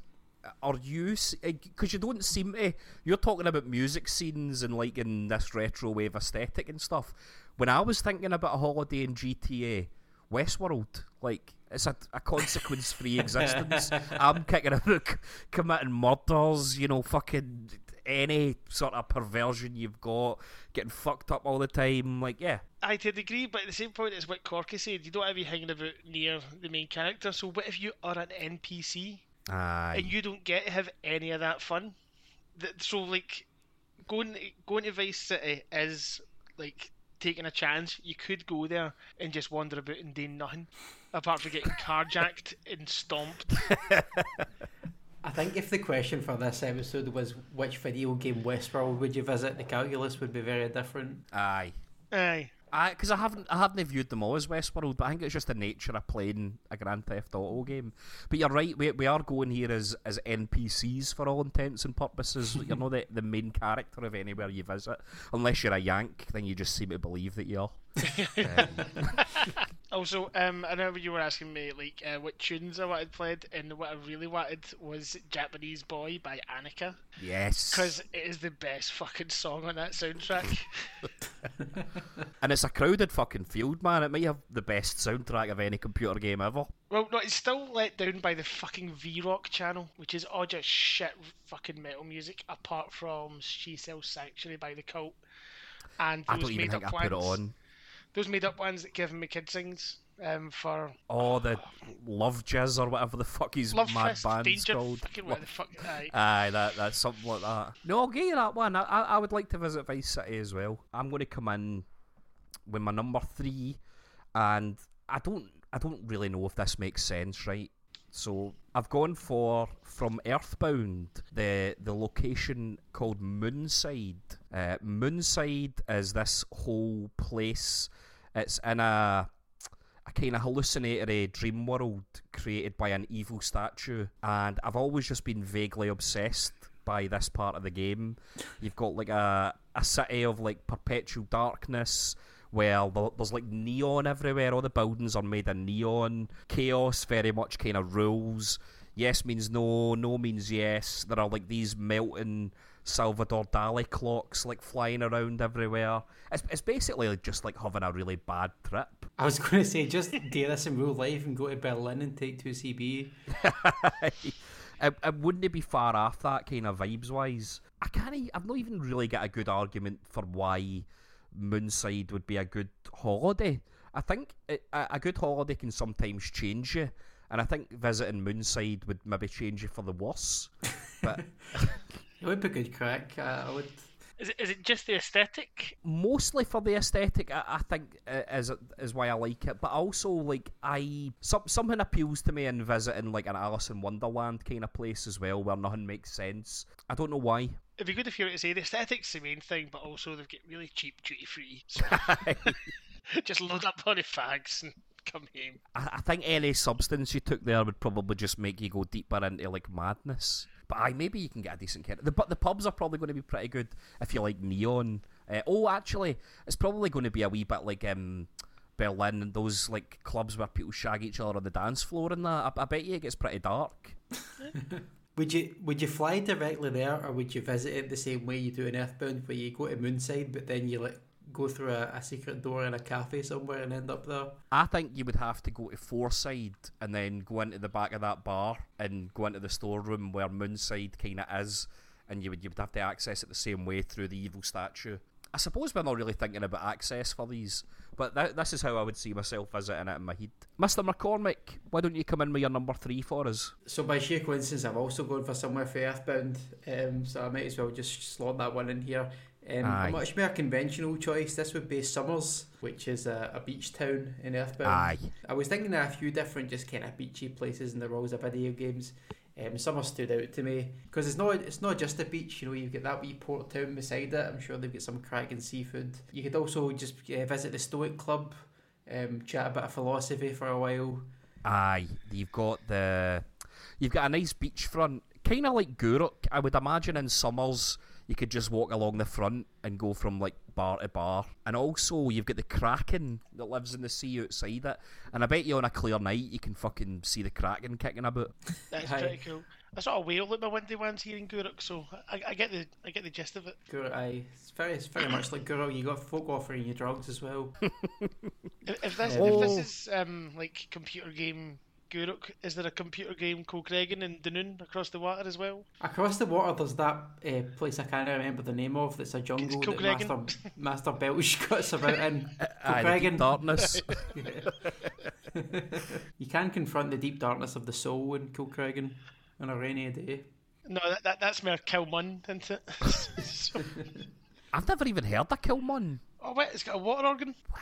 Are you? Because eh, you don't seem to. You're talking about music scenes and like in this retro wave aesthetic and stuff. When I was thinking about a holiday in GTA, Westworld, like it's a, a consequence-free existence. I'm kicking about committing murders, you know, fucking any sort of perversion you've got, getting fucked up all the time. Like, yeah, I to a degree, but at the same point it's what Corky said, you don't have to be hanging about near the main character. So what if you are an NPC aye, and you don't get to have any of that fun? That so like going going to Vice City is like taking a chance. You could go there and just wander about and do nothing, apart from getting carjacked and stomped. I think if the question for this episode was which video game Westworld would you visit, the calculus would be very different. aye. Aye. Because I haven't I haven't viewed them all as Westworld, but I think it's just the nature of playing a Grand Theft Auto game. But you're right, we, we are going here as as NPCs for all intents and purposes. you're not the, the main character of anywhere you visit, unless you're a Yank. Then you just seem to believe that you are. Also, um, I know you were asking me like uh, what tunes I wanted played, and what I really wanted was "Japanese Boy" by Aneka, Yes, because it is the best fucking song on that soundtrack. and it's a crowded fucking field, man. It might have the best soundtrack of any computer game ever. well, no, it's still let down by the fucking V Rock channel, which is all just shit fucking metal music, apart from "She Sells Sanctuary" by the Cult. And I don't even made think I up put it on. Those made up ones that Kevin McKidd sings um, for Oh, the Love Jizz or whatever the fuck his Love mad Fest, band's Danger, called. fucking what the fuck. Aye. Aye, that that's something like that. No, I'll give you that one. I, I, I would like to visit Vice City as well. I'm going to come in with my number three, and I don't I don't really know if this makes sense, right? So I've gone for from Earthbound the the location called Moonside. Uh, Moonside is this whole place. It's in a a kind of hallucinatory dream world created by an evil statue, and I've always just been vaguely obsessed by this part of the game. You've got like a a city of like perpetual darkness where there's like neon everywhere. All the buildings are made of neon. Chaos very much kind of rules. Yes means no, no means yes. There are like these melting Salvador Dali clocks like flying around everywhere. It's, it's basically just like having a really bad trip. I was going to say, just do this in real life and go to Berlin and take 2CB. it, it wouldn't be far off that kind of vibes wise. I can't. I've not even really got a good argument for why Moonside would be a good holiday. I think it, a, a good holiday can sometimes change you, and I think visiting Moonside would maybe change you for the worse. But it would be good crack. Uh, I would. Is it, is it just the aesthetic? Mostly for the aesthetic, I, I think uh, is is why I like it. But also, like I some, something appeals to me in visiting like an Alice in Wonderland kind of place as well, where nothing makes sense. I don't know why. It'd be good if you were to say the aesthetic's the main thing, but also they've got really cheap duty free. So just load up on the fags and come home. I, I think any substance you took there would probably just make you go deeper into like madness. I maybe you can get a decent kit. The but the pubs are probably going to be pretty good if you like neon. Uh, oh, actually, it's probably going to be a wee bit like um, Berlin and those like clubs where people shag each other on the dance floor and that. I, I bet you it gets pretty dark. would you would you fly directly there, or would you visit it the same way you do in Earthbound, where you go to Moonside, but then you like go through a, a, secret door in a cafe somewhere and end up there? I think you would have to go to Fourside and then go into the back of that bar and go into the storeroom where Moonside kind of is, and you would you would have to access it the same way through the evil statue. I suppose we're not really thinking about access for these, but th- this is how I would see myself visiting it in my head. Mr. McCormick, why don't you come in with your number three for us? So, by sheer coincidence, I've also gone for somewhere for Earthbound, um, so I might as well just slot that one in here. Um, a much more conventional choice. This would be Summers, which is a, a beach town in Earthbound. Aye. I was thinking of a few different, just kind of beachy places in the worlds of video games. Um, Summer stood out to me because it's not it's not just a beach. You know, you've got that wee port town beside it. I'm sure they've got some cracking seafood. You could also just uh, visit the Stoic Club, um, chat a bit of philosophy for a while. Aye, you've got the you've got a nice beachfront, kind of like Gourock. I would imagine in summers you could just walk along the front and go from like bar to bar. And also, you've got the kraken that lives in the sea outside it. And I bet you on a clear night you can fucking see the kraken kicking about. That's pretty cool. I saw a whale at my window once here in Gourock, so I, I, get the I get the gist of it. Gourock, aye, it's very it's very much like Gourock. You got folk offering you drugs as well. if, if this oh. if this is um like computer game Gourock, is there a computer game called Gregan and Dunoon across the water as well? Across the water, there's that uh, place I can't remember the name of. That's a jungle that Master, Master Belch cuts about in. Aye, darkness. you can confront the deep darkness of the soul in Kilcreggan on a rainy day. No, that, that that's more Kilmun, isn't it? I've never even heard of Kilmun. Oh wait, it's got a water organ. What?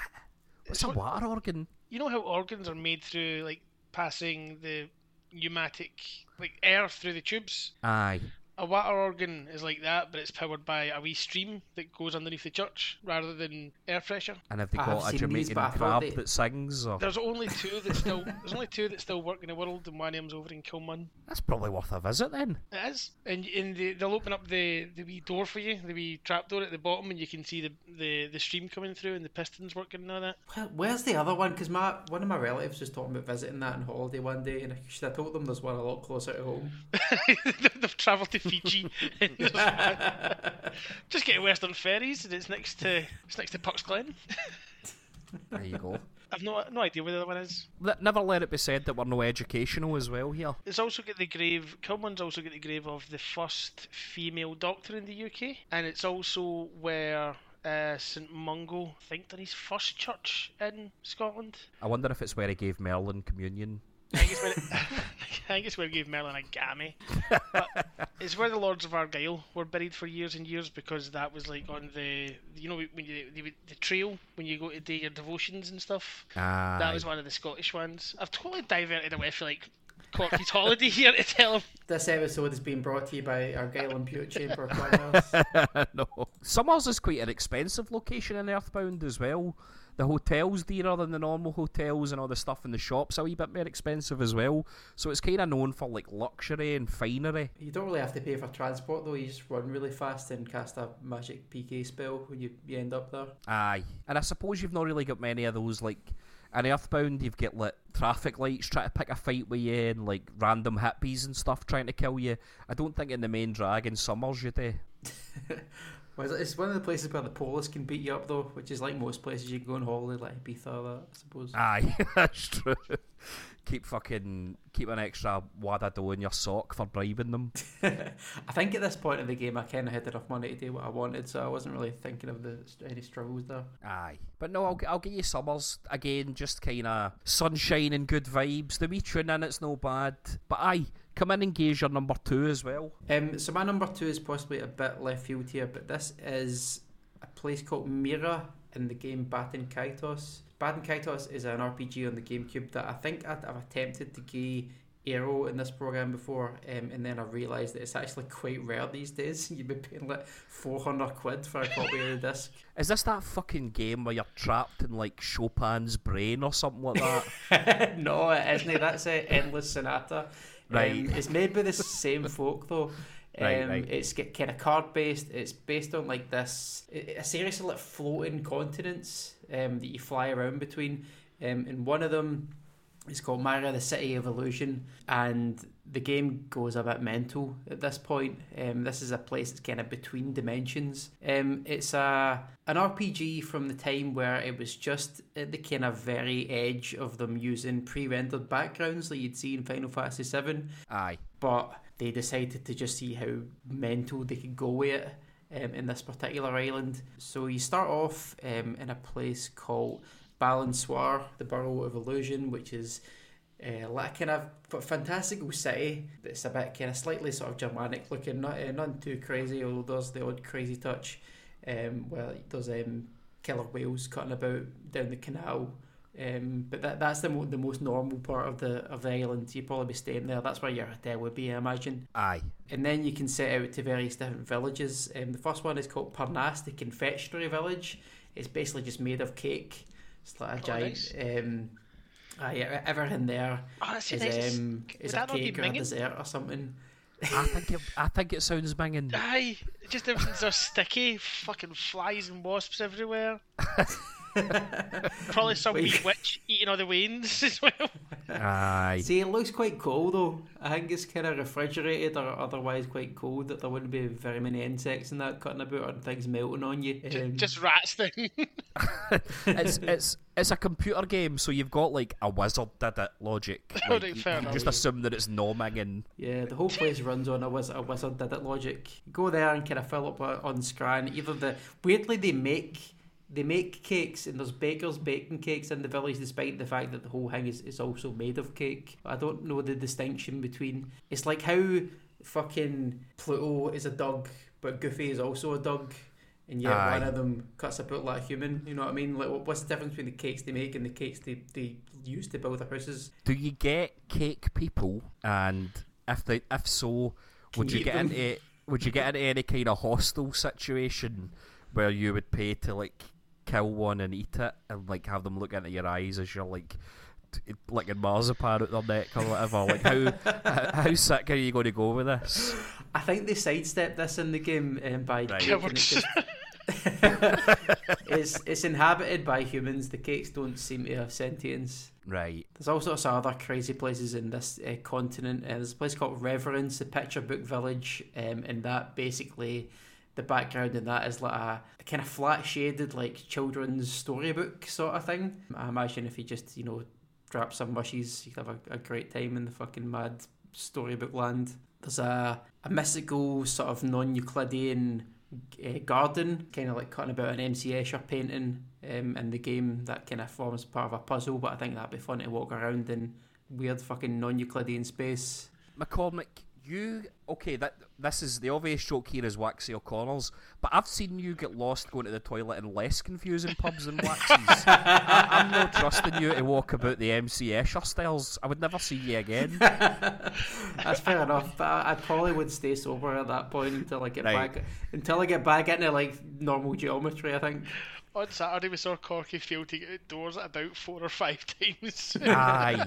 What's it's a water organ? You know how organs are made through like passing the pneumatic like air through the tubes. Aye a water organ is like that, but it's powered by a wee stream that goes underneath the church rather than air pressure. And have they got a Jamaican crab they... that sings? Or... There's only two that still there's only two that still work in the world, and one of them's over in Kilmun. That's probably worth a visit then. It is, and and the, they'll open up the, the wee door for you, the wee trap door at the bottom, and you can see the, the, the stream coming through and the pistons working and all that. where's the other one? Because my one of my relatives was talking about visiting that on holiday one day, and I should have told them there's one a lot closer to home. They've travelled to Fiji. Just get Western Ferries, and it's next to it's next to Puck's Glen. there you go. I've no no idea where the other one is. Never let it be said that we're no educational as well here. It's also got the grave. Kilmun's also got the grave of the first female doctor in the UK, and it's also where uh, St Mungo, I think, did his first church in Scotland. I wonder if it's where he gave Merlin communion. I think it's where, it, I think it's where gave Merlin a gammy. But it's where the Lords of Argyll were buried for years and years because that was like on the you know when you the, the trail when you go to do your devotions and stuff. Ah, that was one of the Scottish ones. I've totally diverted away for like Corky's holiday here to tell him. This episode is being brought to you by Argyll and Bute Chamber of Commerce. no. Summers is quite an expensive location in Earthbound as well. The hotels dearer than the normal hotels, and all the stuff in the shops a wee bit more expensive as well. So it's kind of known for like luxury and finery. You don't really have to pay for transport though. You just run really fast and cast a magic PK spell when you, you end up there. Aye, and I suppose you've not really got many of those like. In Earthbound, you've got like traffic lights trying to pick a fight with you, and like random hippies and stuff trying to kill you. I don't think in the main Dragon Summers you do. Well, it's- one of the places where the police can beat you up though, which is like most places you can go on holiday, like Ibiza, that I suppose. Aye, that's true. Keep fucking keep an extra wad of dough in your sock for bribing them. I think at this point in the game, I kind of had enough money to do what I wanted, so I wasn't really thinking of the any struggles there. Aye, but no, I'll I'll give you summers again. Just kind of sunshine and good vibes. The wee tune in it's no bad. But aye, come in and gauge your number two as well. Um, so my number two is possibly a bit left field here, but this is a place called Mira in the game Baten Kaitos. Baten Kaitos is an RPG on the GameCube that I think I'd, I've attempted to gay Arrow in this program before, um, and then I realised that it's actually quite rare these days. You'd be paying like 400 quid for a copy of the disc. Is this that fucking game where you're trapped in like Chopin's brain or something like that? no, it isn't. That's a Endless Sonata. Right. Um, it's made by the same folk though. Um, Right, right. It's kind of card based. It's based on like this a series of like floating continents um, that you fly around between. Um, and one of them is called Mara, the City of Illusion, and the game goes a bit mental at this point. Um, this is a place that's kind of between dimensions. Um, it's a an RPG from the time where it was just at the kind of very edge of them using pre-rendered backgrounds like you'd see in Final Fantasy VII aye, but they decided to just see how mental they could go with it um, in this particular island. So you start off um, in a place called Balançoire, the Borough of Illusion, which is uh, like kind of fantastical city that's a bit kind of slightly sort of Germanic looking, not uh, nothing too crazy, although there's the odd crazy touch. Um, where there's um, killer whales cutting about down the canal. Um, but that that's the mo- the most normal part of the of the island. You'd probably be staying there. That's where your hotel would be, I imagine. aye. And then you can set out to various different villages. Um, the first one is called Parnasse, the confectionery village. It's basically just made of cake. It's like a Oh, giant. Um, aye, everything there Oh, that's is nice. um, is a that not be cake or a dessert or something. I think it, I think it sounds banging. Aye, just everything's so sticky. Fucking flies and wasps everywhere. Probably some wee witch eating all the wains as well. Aye. See, it looks quite cold though. I think it's kind of refrigerated or otherwise quite cold. That there wouldn't be very many insects in that cutting about and things melting on you. Ju- Um, Just rats thing. it's it's it's a computer game, so you've got like a wizard did it logic. Like, right, you can just assume that it's no minging. Yeah, the whole place runs on a wizard, a wizard did it logic. You go there and kind of fill up on on Scran. Either the weirdly they make they make cakes and there's bakers baking cakes in the village, despite the fact that the whole thing is, is also made of cake. I don't know the distinction between. It's like how fucking Pluto is a dog, but Goofy is also a dog. And yet Aye. one of them cuts about like a human. You know what I mean? Like, what's the difference between the cakes they make and the cakes they, they use to build their houses? Do you get cake people? And if they if so, Can would you you get them? into would you get into any kind of hostile situation where you would pay to like kill one and eat it and like have them look into your eyes as you're like t- licking marzipan at their neck or whatever? Like how how, how sick are you going to go with this? I think they sidestepped this in the game um, by Right. it just. it's it's inhabited by humans. The cakes don't seem to have sentience. Right. There's all sorts of other crazy places in this uh, continent. Uh, there's a place called Reverence, the picture book village, um, and that basically the background in that is like a, a kind of flat shaded like children's storybook sort of thing. I imagine if you just you know drop some mushies, you could have a, a great time in the fucking mad storybook land. There's a, a mystical sort of non-Euclidean uh, garden, kind of like cutting about an MC Escher painting um, in the game that kind of forms part of a puzzle. But I think that'd be fun to walk around in weird fucking non-Euclidean space. McCormick, You okay? That this is the obvious joke here is Waxy O'Connor's, but I've seen you get lost going to the toilet in less confusing pubs than Waxy's. I, I'm not trusting you to walk about the MC Escher styles. I would never see you again. That's fair enough, but I, I probably would stay sober at that point until I get Right. back until I get back into like normal geometry. I think. On Saturday, we saw Corky fail to get outdoors about four or five times. Aye.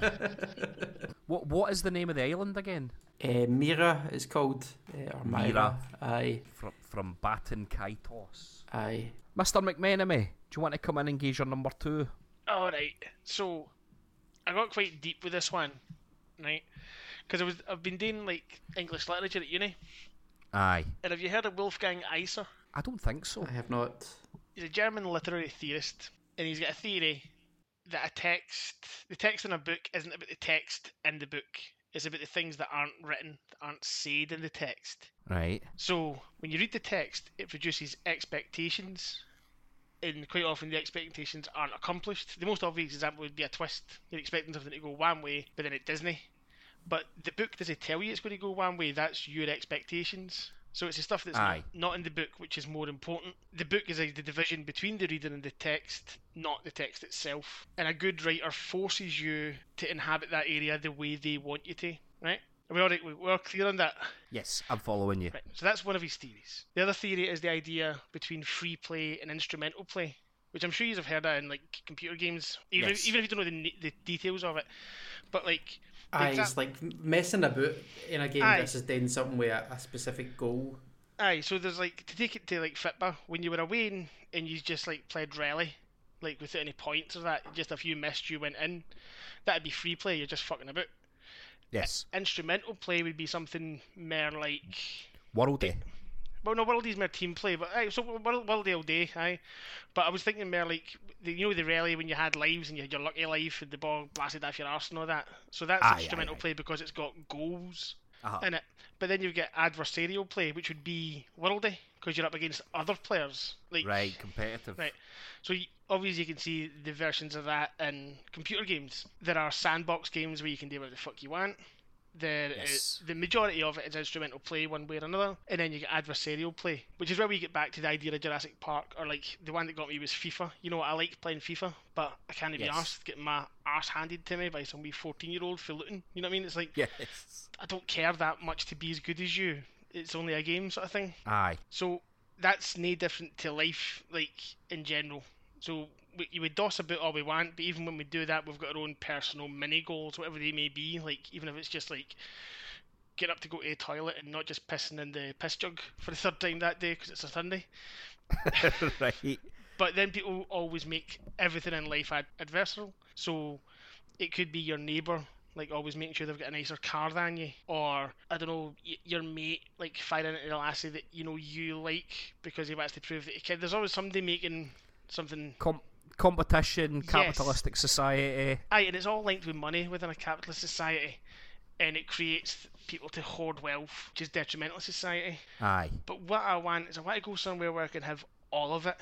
what what is the name of the island again? Uh, Mira is called, uh, or Myra. Mira. Aye, From from Baten Kaitos. aye. Mr. McMenemie, do you want to come in and engage your number two? Alright, so I got quite deep with this one, right? Because I was I've been doing like English literature at uni, Aye. and have you heard of Wolfgang Iser? I don't think so. I have not. He's a German literary theorist, and he's got a theory that a text, the text in a book, isn't about the text in the book. It's about the things that aren't written, that aren't said in the text. Right. So when you read the text, it produces expectations, and quite often the expectations aren't accomplished. The most obvious example would be a twist. You're expecting something to go one way, but then it doesn't. But the book doesn't tell you it's going to go one way. That's your expectations. So it's the stuff that's Aye. not, in the book which is more important. The book is the division between the reader and the text, not the text itself. And a good writer forces you to inhabit that area the way they want you to. Right? Are we all right? We're all clear on that. Yes, I'm following you. Right, so that's one of his theories. The other theory is the idea between free play and instrumental play, which I'm sure you have heard of in like computer games, even Yes. even if you don't know the, the details of it. But like, Aye, exa- it's like messing about in a game Aye. versus doing something with a, a specific goal. aye, so there's like to take it to like Fitba when you were away and, and you just like played rally, like without any points or that, just if you missed you went in. That'd be free play. You're just fucking about. Yes. Instrumental play would be something more like Worldy. Well, no, Worldy's more team play, but aye, so World, Worldy all day, aye. But I was thinking more like the, you know the rally when you had lives and you had your lucky life and the ball blasted off your arse and all that. So that's Aye, instrumental aye. play because it's got goals Uh-huh. in it. But then you get adversarial play, which would be Worldy because you're up against other players. Like Right, competitive. Right. So you, obviously you can see the versions of that in computer games. There are sandbox games where you can do whatever the fuck you want. There is- Yes. the majority of it is instrumental play one way or another, and then you get adversarial play, which is where we get back to the idea of Jurassic Park, or like the one that got me was FIFA. You know, I like playing FIFA, but I can't be Yes. asked getting my arse handed to me by some wee fourteen year old for looting. You know what I mean? It's like Yes. I don't care that much to be as good as you. It's only a game sort of thing. Aye. So that's no different to life, like in general. So we, you would doss about all we want, but even when we do that, we've got our own personal mini goals, whatever they may be. Like even if it's just like get up to go to the toilet and not just pissing in the piss jug for the third time that day because it's a Sunday. right. But then people always make everything in life ad- adversarial. So it could be your neighbour, like always making sure they've got a nicer car than you, or I don't know, y- your mate like firing at a lassie that you know you like because he wants to prove that he can. There's always somebody making something. Com- competition, capitalistic society. Aye, and it's all linked with money within a capitalist society, and it creates people to hoard wealth, which is detrimental to society. Aye. But what I want is I want to go somewhere where I can have all of it.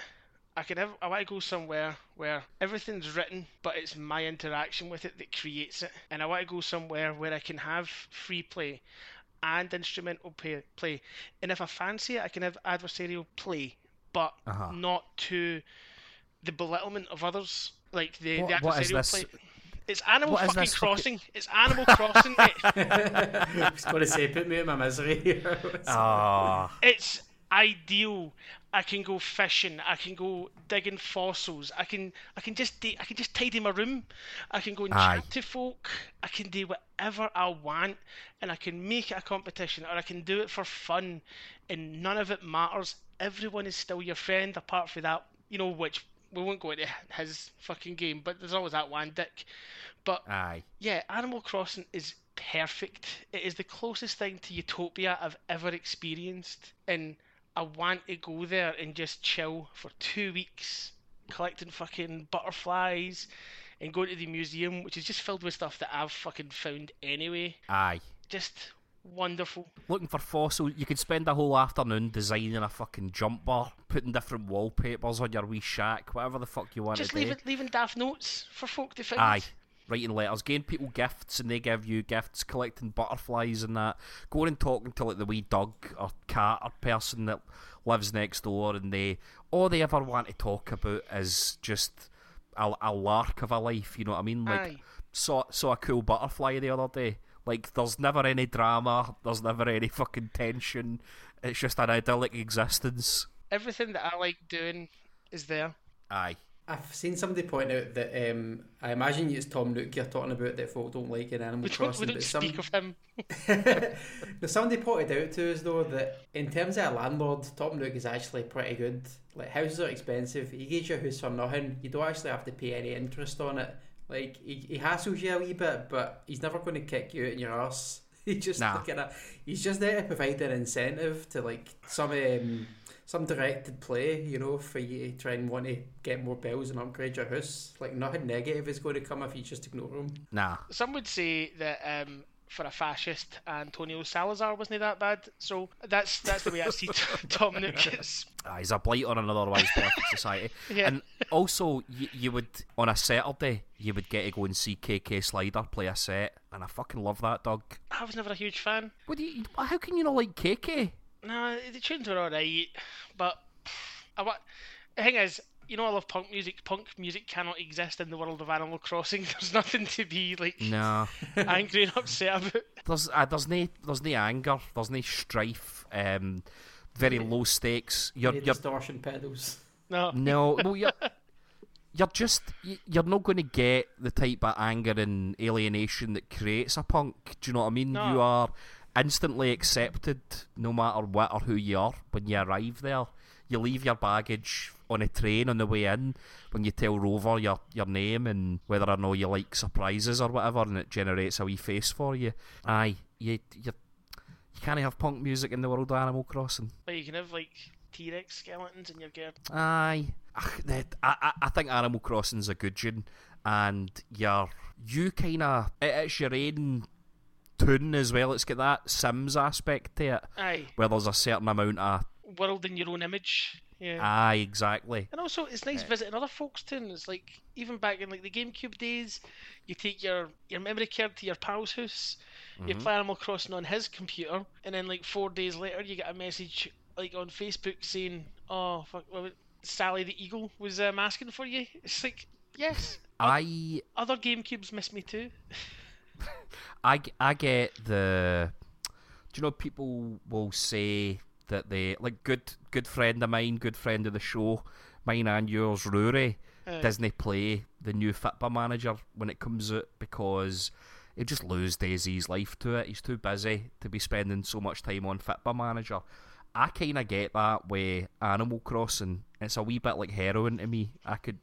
I can have I want to go somewhere where everything's written, but it's my interaction with it that creates it. And I want to go somewhere where I can have free play and instrumental play. play. And if I fancy it, I can have adversarial play, but Uh-huh. not to the belittlement of others. Like the, the What- what is adversarial this- play. It's Animal what is fucking this fucking- Crossing. It's Animal Crossing, mate. I was going to say, put me in my misery. Ah. it's ideal. I can go fishing. I can go digging fossils. I can I can just da- I can just tidy my room. I can go and Aye. chat to folk. I can do whatever I want, and I can make it a competition, or I can do it for fun, and none of it matters. Everyone is still your friend, apart from that, you know, which we won't go into his fucking game, but there's always that one dick. But Aye. yeah, Animal Crossing is perfect. It is the closest thing to utopia I've ever experienced, and I want to go there and just chill for two weeks, collecting fucking butterflies, and going to the museum, which is just filled with stuff that I've fucking found anyway. Aye. Just wonderful. Looking for fossils, you could spend a whole afternoon designing a fucking jump bar, putting different wallpapers on your wee shack, whatever the fuck you want Just to do. leaving leaving daft notes for folk to find. Aye. writing letters, getting people gifts, and they give you gifts, collecting butterflies and that, going and talking to like the wee dog or cat or person that lives next door, and they all they ever want to talk about is just a, a lark of a life. You know what I mean? Like Aye. saw saw a cool butterfly the other day. Like there's never any drama, there's never any fucking tension. It's just an idyllic existence. Everything that I like doing is there. Aye. I've seen somebody point out that um, I imagine it's Tom Nook you're talking about that folk don't like in Animal We don't, Crossing. we don't but some- speak of him. now, somebody pointed out to us though that in terms of a landlord, Tom Nook is actually pretty good. Like houses are expensive. He gives you a house for nothing. You don't actually have to pay any interest on it. Like he, he hassles you a wee bit, but he's never going to kick you in your ass. He just Nah. like, kinda- he's just there to provide an incentive to like some um, some directed play, you know, for you to try and want to get more bells and upgrade your house. Like nothing negative is going to come if you just ignore him. Nah. Some would say that um, for a fascist, Antonio Salazar wasn't he that bad. So that's that's the way I see Tom Nook. Ah, he's a blight on an otherwise perfect society. Yeah. And also, you, you would on a Saturday, you would get to go and see KK Slider play a set, and I fucking love that dog. I was never a huge fan. What do you? How can you not like KK? No, the tunes were alright, but I the thing is, you know, I love punk music. Punk music cannot exist in the world of Animal Crossing. There's nothing to be like No, angry and upset about. there's uh, there's no there's no anger, there's no strife. Um, very low stakes. You're you're distortion pedals. No, No, well, you're, you're just you're not going to get the type of anger and alienation that creates a punk. Do you know what I mean? No. You are instantly accepted, no matter what or who you are, when you arrive there. You leave your baggage on a train on the way in when you tell Rover your your name and whether or not you like surprises or whatever, and it generates a wee face for you. Aye, you you you can't have punk music in the world of Animal Crossing. but you can have like T Rex skeletons in your gear. Aye. I, I, I think Animal Crossing's a good tune, and you're, you kind of, it, it's your own tune as well. It's got that Sims aspect to it, Aye, where there's a certain amount of, world in your own image. Yeah. aye, exactly. And also, it's nice visiting other folks' tunes. It's like even back in like the GameCube days, you take your your memory card to your pal's house, you play Animal Crossing on his computer, and then like four days later, you get a message like on Facebook saying, "Oh, fuck, well, Sally the Eagle was um, asking for you." It's like, yes, I, other GameCubes miss me too. I I get the. Do you know people will say that they like good good friend of mine, good friend of the show, mine and yours, Rory, Uh, Disney play the new Fitba manager when it comes out because he just lose his life to it. He's too busy to be spending so much time on Fitba manager. I kind of get that with Animal Crossing. It's a wee bit like heroin to me. I could,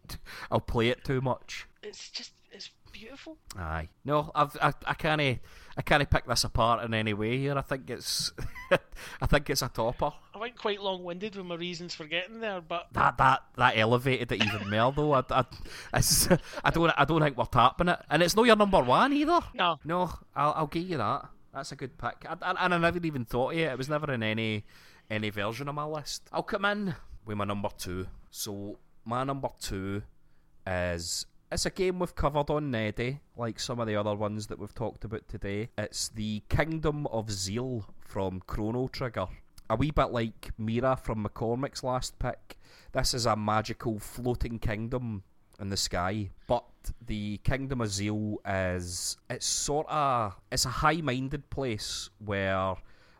I'll play it too much. It's just it's beautiful. Aye. No, I've, I I can't I can't pick this apart in any way here. I think it's I think it's a topper. I went quite long-winded with my reasons for getting there, but That that that elevated it even more though. I, I, I don't I don't think we're tapping it, and it's not your number one either. no, No, I'll I'll give you that. That's a good pick, I, I, and I never even thought of it. It was never in any any version of my list. I'll come in with my number two. So my number two is it's a game we've covered on Neddy, like some of the other ones that we've talked about today. It's the Kingdom of Zeal from Chrono Trigger. A wee bit like Mira from McCormick's last pick. This is a magical floating kingdom in the sky, but the Kingdom of Zeal is it's sort of it's a high-minded place where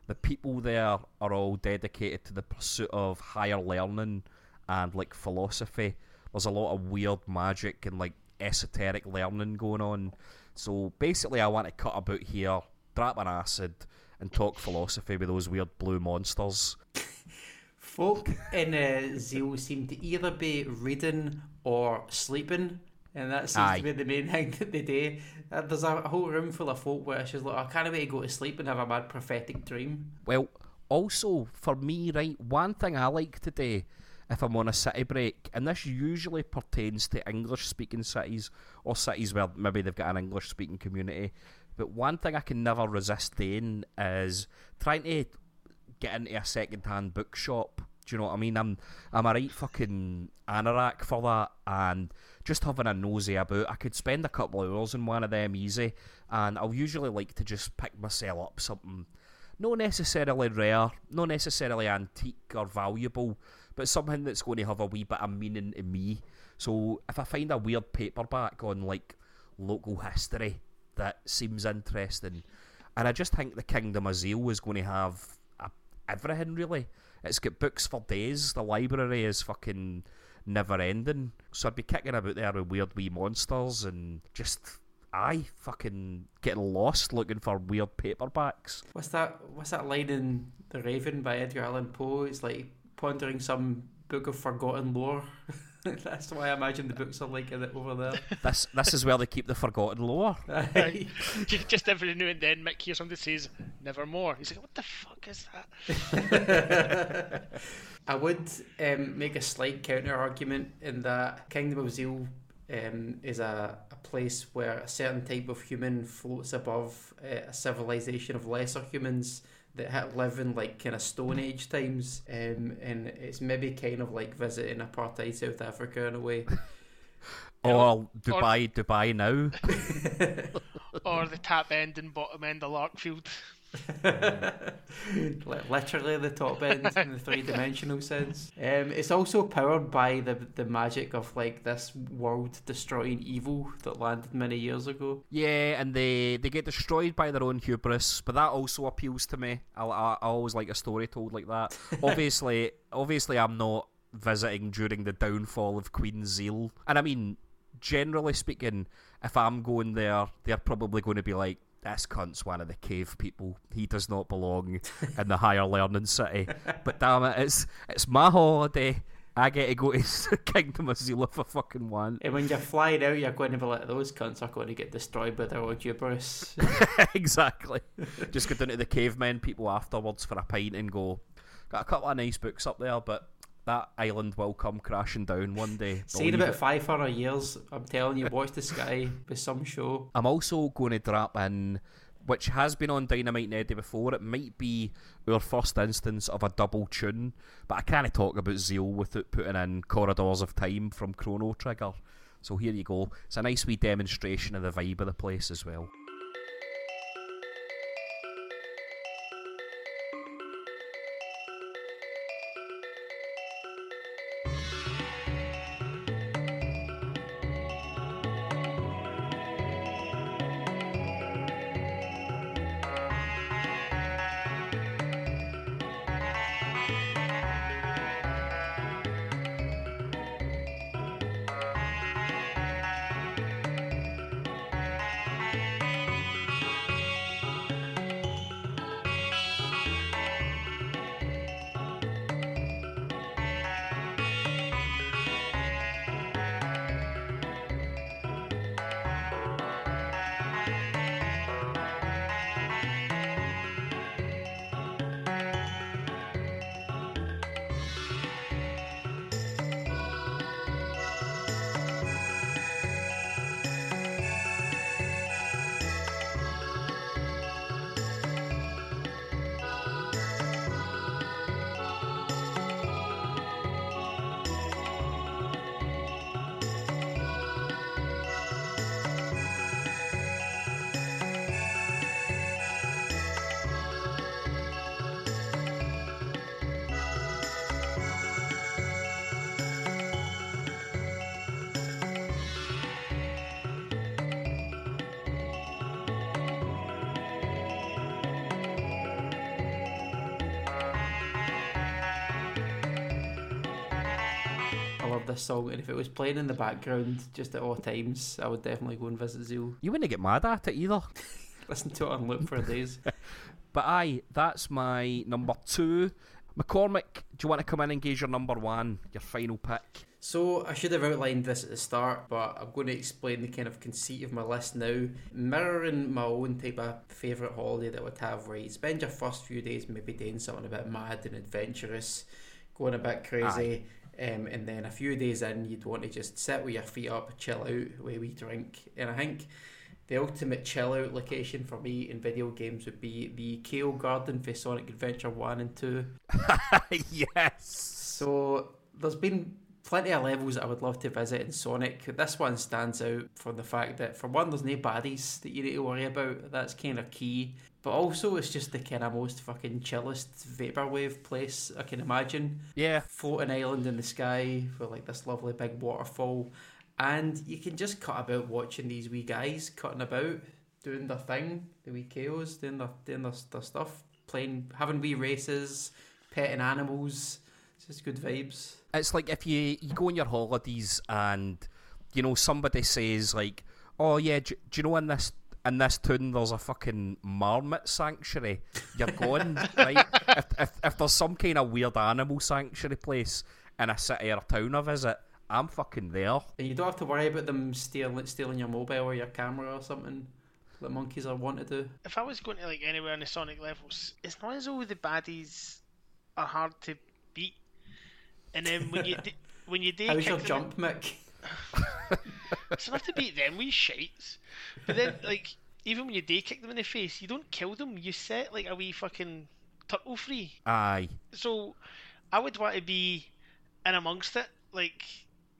the people there are all dedicated to the pursuit of higher learning and like philosophy. There's a lot of weird magic and like esoteric learning going on. So basically, I want to cut about here, drop an acid, and talk philosophy with those weird blue monsters. Folk in uh, Zeal seem to either be reading or sleeping, and that seems Aye. to be the main thing that they do. Uh, there's a whole room full of folk where it's just like, I can't wait to go to sleep and have a mad prophetic dream. Well, also for me, right, one thing I like to do if I'm on a city break, and this usually pertains to English speaking cities or cities where maybe they've got an English speaking community. But one thing I can never resist doing is trying to get into a second hand bookshop Do you know what I mean? I'm I'm a right fucking anorak for that, and just having a nosy about. I could spend a couple of hours in one of them easy, and I'll usually like to just pick myself up something not necessarily rare, not necessarily antique or valuable, but something that's going to have a wee bit of meaning to me. So if I find a weird paperback on like local history that seems interesting, and I just think the Kingdom of Zeal is going to have a, everything really. It's got books for days. The library is fucking never ending. So I'd be kicking about there with weird wee monsters and just I fucking getting lost looking for weird paperbacks. What's that? What's that line in The Raven by Edgar Allan Poe? It's like pondering some book of forgotten lore. That's why I imagine the books are like over there. This this is where they keep the forgotten lore. Aye. Just every now and then, Mick hears somebody says "Nevermore." He's like, "What the fuck is that?" I would um, make a slight counter argument in that Kingdom of Zeal um, is a, a place where a certain type of human floats above uh, a civilization of lesser humans that ha- live in like kind of Stone Age times, um, and it's maybe kind of like visiting apartheid South Africa in a way. Or Dubai, Dubai now. or the top end and bottom end of Larkfield. Li- Literally the top end in the three dimensional sense. Um, it's also powered by the the magic of like this world destroying evil that landed many years ago. Yeah, and they they get destroyed by their own hubris, but that also appeals to me. I, I, I always like a story told like that. obviously, obviously, I'm not visiting during the downfall of Queen Zeal, and I mean, generally speaking, if I'm going there, they're probably going to be like. This cunt's one of the cave people. He does not belong in the higher learning city. But damn it, it's it's my holiday. I get to go to Kingdom of Zeal for fucking one. And when you're flying out, you're going to be like, those cunts are going to get destroyed by their own hubris. exactly. Just go down to the cavemen people afterwards for a pint and go. Got a couple of nice books up there, but that island will come crashing down one day. Believe about it. 500 years, I'm telling you, watch the sky with some show. I'm also going to drop in, which has been on Dynamite Neddy before. It might be our first instance of a double tune, but I can't talk about Zeal without putting in Corridors of Time from Chrono Trigger. So here you go. It's a nice wee demonstration of the vibe of the place as well. Love this song, and if it was playing in the background just at all times, I would definitely go and visit Zeal. You wouldn't get mad at it either. Listen to it on loop for days. But aye, that's my number two. McCormick, do you want to come in and gauge your number one, your final pick? So I should have outlined this at the start, but I'm going to explain the kind of conceit of my list now, mirroring my own type of favourite holiday that I would have, where you spend your first few days maybe doing something a bit mad and adventurous, going a bit crazy, um, and then a few days in you'd want to just sit with your feet up, chill out, with a wee drink, and I think the ultimate chill out location for me in video games would be the Kale Garden for Sonic Adventure 1 and 2. yes. So there's been plenty of levels that I would love to visit in Sonic. This one stands out for the fact that, for one, there's no baddies that you need to worry about. That's kind of key. But also, it's just the kind of most fucking chillest vaporwave place I can imagine. Yeah. Floating island in the sky with like this lovely big waterfall. And you can just cut about watching these wee guys cutting about, doing their thing, the wee KOs, doing their, doing their, their stuff, playing, having wee races, petting animals. It's just good vibes. It's like if you, you go on your holidays and, you know, somebody says, like, oh, yeah, do, do you know in this in this town there's a fucking marmot sanctuary. You're going, right? If, if, if there's some kind of weird animal sanctuary place in a city or a town I visit, I'm fucking there. And you don't have to worry about them stealing stealing your mobile or your camera or something. Like monkeys are want to do. If I was going to like anywhere in the Sonic levels, it's not as though the baddies are hard to beat. And then when you d- when you do How's kick your them jump, Mick? It's have to beat them with shites. But then, like, even when you day kick them in the face, you don't kill them. You set like a wee fucking turtle free. Aye. So, I would want to be in amongst it, like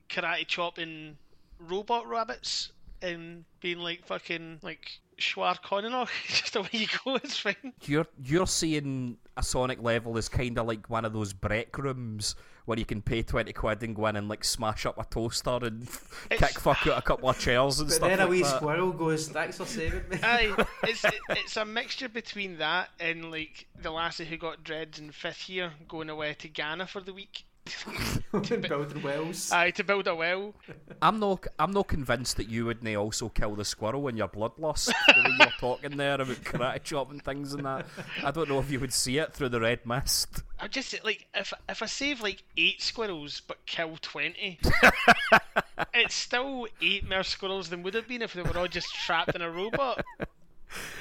karate chopping robot rabbits and being like fucking like Schwar Kononok. Just the way you go, it's fine. You're you're seeing a Sonic level as kind of like one of those break rooms where you can pay twenty quid and go in and like smash up a toaster and kick fuck out a couple of chairs and But stuff then a like wee that. squirrel goes, "Thanks for saving me." Aye, it's it's a mixture between that and like the lassie who got dreads in fifth year going away to Ghana for the week. Building wells. Aye, to build a well. I'm not I'm not convinced that you wouldn't also kill the squirrel in your bloodlust the way you're talking there about karate chopping things and that. I don't know if you would see it through the red mist. I just like if if I save like eight squirrels but kill twenty, it's still eight more squirrels than would have been if they were all just trapped in a robot.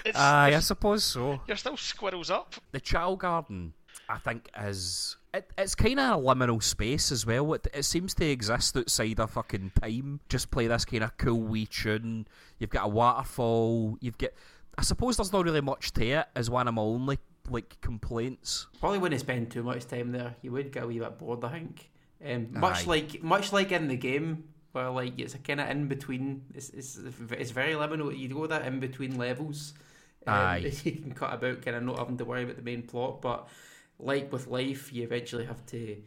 It's, Aye, I suppose so. you're still squirrels up. The Chow Garden, I think, is it, it's kind of a liminal space as well. It, it seems to exist outside of fucking time. Just play this kind of cool wee tune. You've got a waterfall. You've got. I suppose there's not really much to it. Is one of my only like complaints. Probably wouldn't spend too much time there. You would get a wee bit bored, I think. Um, much Aye. like much like in the game, where like it's a kind of in between. It's, it's it's very liminal. You go that in between levels. Um, Aye. You can cut about kind of not having to worry about the main plot, but like with life, you eventually have to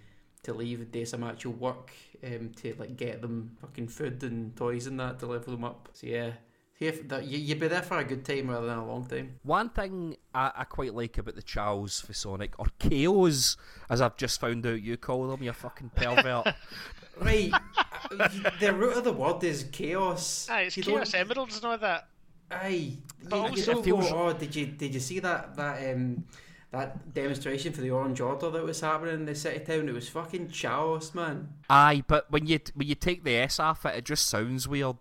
to leave and do some actual work um, to like get them fucking food and toys and that to level them up. So yeah, here that you you'd be there for a good time rather than a long time. One thing I, I quite like about the Chows for Sonic, or chaos, as I've just found out you call them, you fucking pervert. Right, the root of the word is chaos. Aye, it's You Chaos don't- Emeralds and all that. Aye, But you, you also- don't feels- go, oh, did you did you see that that um that demonstration for the Orange Order that was happening in the city town? It was fucking chaos, man. Aye, but when you when you take the S off it, it just sounds weird.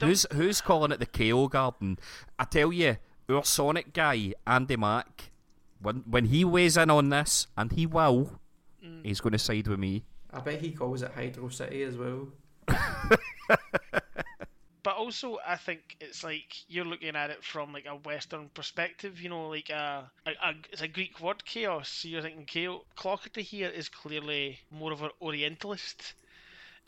Who's who's calling it the KO Garden? I tell you, our Sonic guy Andy Mac, when when he weighs in on this, and he will, Mm. he's going to side with me. I bet he calls it Hydro City as well. But also, I think it's like you're looking at it from like a Western perspective. You know, like a, a, a it's a Greek word, chaos. So you're thinking chaos. Clockerty here is clearly more of an Orientalist,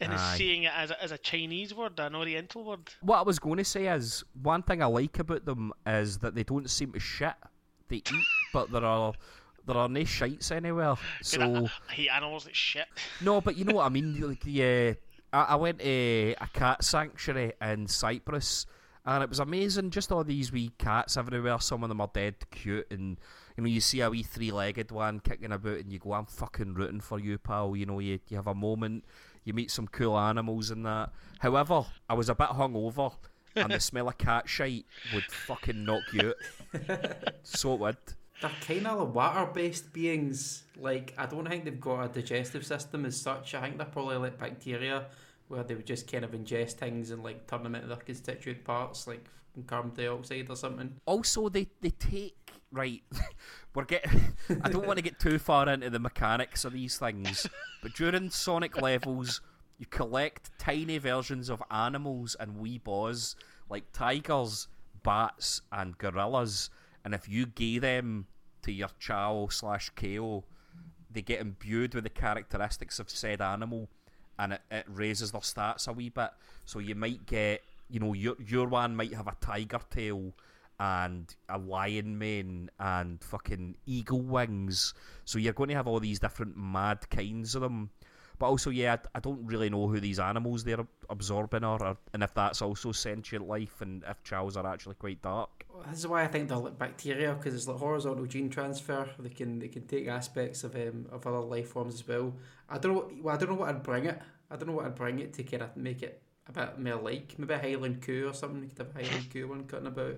and is seeing it as a, as a Chinese word, an Oriental word. What I was going to say is one thing I like about them is that they don't seem to shit. They eat, but there are there are no shites anywhere. So I, I hate animals like shit. no, but you know what I mean. Like the uh, I, I went to a cat sanctuary in Cyprus, and it was amazing. Just all these wee cats everywhere. Some of them are dead cute, and you know you see a wee three-legged one kicking about, and you go, "I'm fucking rooting for you, pal." You know, you you have a moment, you meet some cool animals and that. However, I was a bit hungover. and the smell of cat shite would fucking knock you out. so it would. They're kind of water-based beings. Like I don't think they've got a digestive system as such. I think they're probably like bacteria, where they would just kind of ingest things and like turn them into their constituent parts, like carbon dioxide or something. Also, they they take right. We're getting. I don't want to get too far into the mechanics of these things, but during Sonic levels, you collect tiny versions of animals and wee boss like tigers, bats and gorillas, and if you gave them to your Chao slash KO, they get imbued with the characteristics of said animal, and it, it raises their stats a wee bit. So you might get, you know, your your one might have a tiger tail and a lion mane and fucking eagle wings. So you're going to have all these different mad kinds of them. But also, yeah, I, I don't really know who these animals they're absorbing are, or, and if that's also sentient life, and if chows are actually quite dark. This is why I think they're like bacteria because it's like horizontal gene transfer. They can they can take aspects of um, of other life forms as well. I don't know. Well, I don't know what I'd bring it. I don't know what I'd bring it to kind of make it a bit more like maybe a Highland Coo or something. You could have a Highland Coo one cutting about.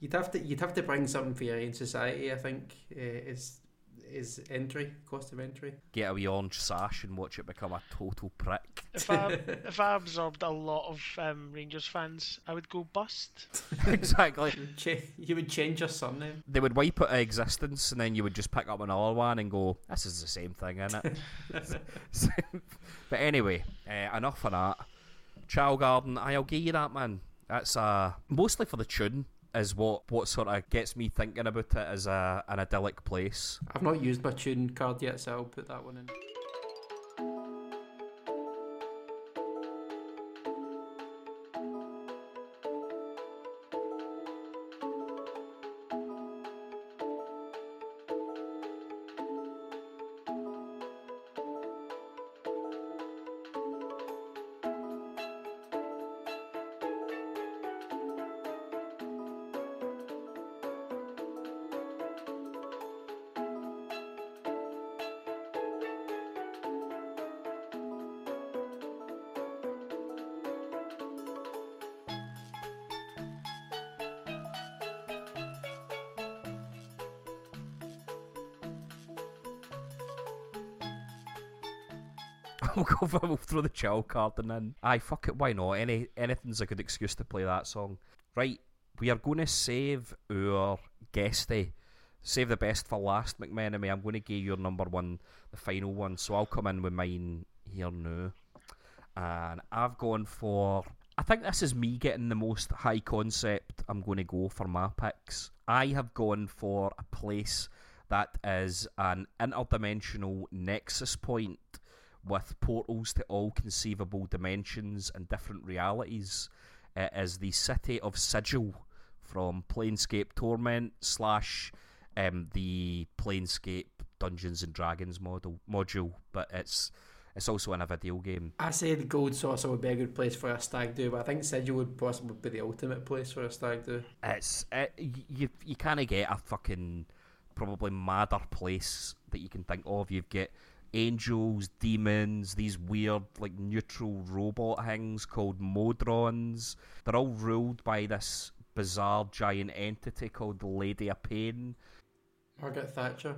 You'd have to you'd have to bring something for your own society. I think uh, is is entry cost of entry. Get a wee orange sash and watch it become a total prick. If I if I absorbed a lot of um, Rangers fans, I would go bust. exactly. Ch- you would change your surname. They would wipe out of existence, and then you would just pick up another one and go, "This is the same thing, isn't it?" but anyway, uh, enough of that. Chow Garden, I'll give you that, man. That's uh, mostly for the tune is what, what sort of gets me thinking about it as a, an idyllic place. I've not used my tune card yet, so I'll put that one in. we'll go for we'll throw the chill card and then aye fuck it why not? Any anything's a good excuse to play that song. Right we are going to save our guesty save the best for last McMenemie I'm going to give your number one the final one so I'll come in with mine here now. And I've gone for I think this is me getting the most high concept I'm going to go for my picks. I have gone for a place that is an interdimensional nexus point with portals to all conceivable dimensions and different realities. It is the city of Sigil from Planescape Torment slash um, the Planescape Dungeons and Dragons model module, but it's it's also in a video game. I say the Gold Saucer would be a good place for a stag do, but I think Sigil would possibly be the ultimate place for a stag do. It's it, you you kind of get a fucking probably madder place that you can think of. You've got angels, demons, these weird like neutral robot things called Modrons. They're all ruled by this bizarre giant entity called the Lady of Pain. Margaret Thatcher.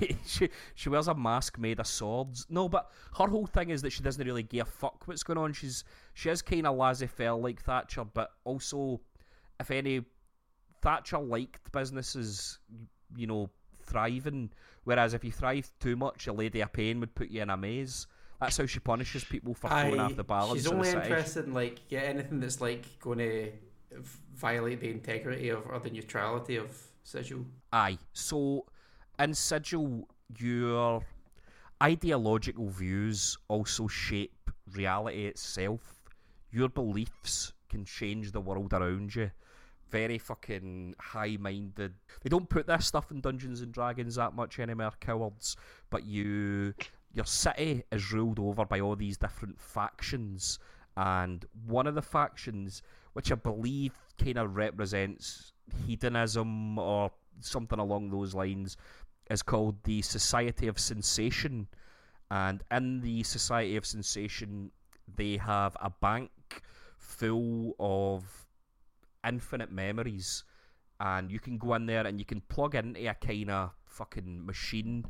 she she wears a mask made of swords. No, but her whole thing is that she doesn't really give a fuck what's going on. She's she is kind of laissez-faire like Thatcher, but also if any Thatcher liked businesses, you know, thriving. Whereas if you thrive too much, a lady of pain would put you in a maze. That's how she punishes people for throwing off the balance. She's only interested in like yeah anything that's like going to violate the integrity of or the neutrality of Sigil. Aye. So in Sigil, your ideological views also shape reality itself. Your beliefs can change the world around you. Very fucking high minded. They don't put this stuff in Dungeons and Dragons that much anymore, cowards. But you your city is ruled over by all these different factions and one of the factions which I believe kind of represents hedonism or something along those lines is called the Society of Sensation and in the Society of Sensation they have a bank full of infinite memories. And you can go in there and you can plug into a kind of fucking machine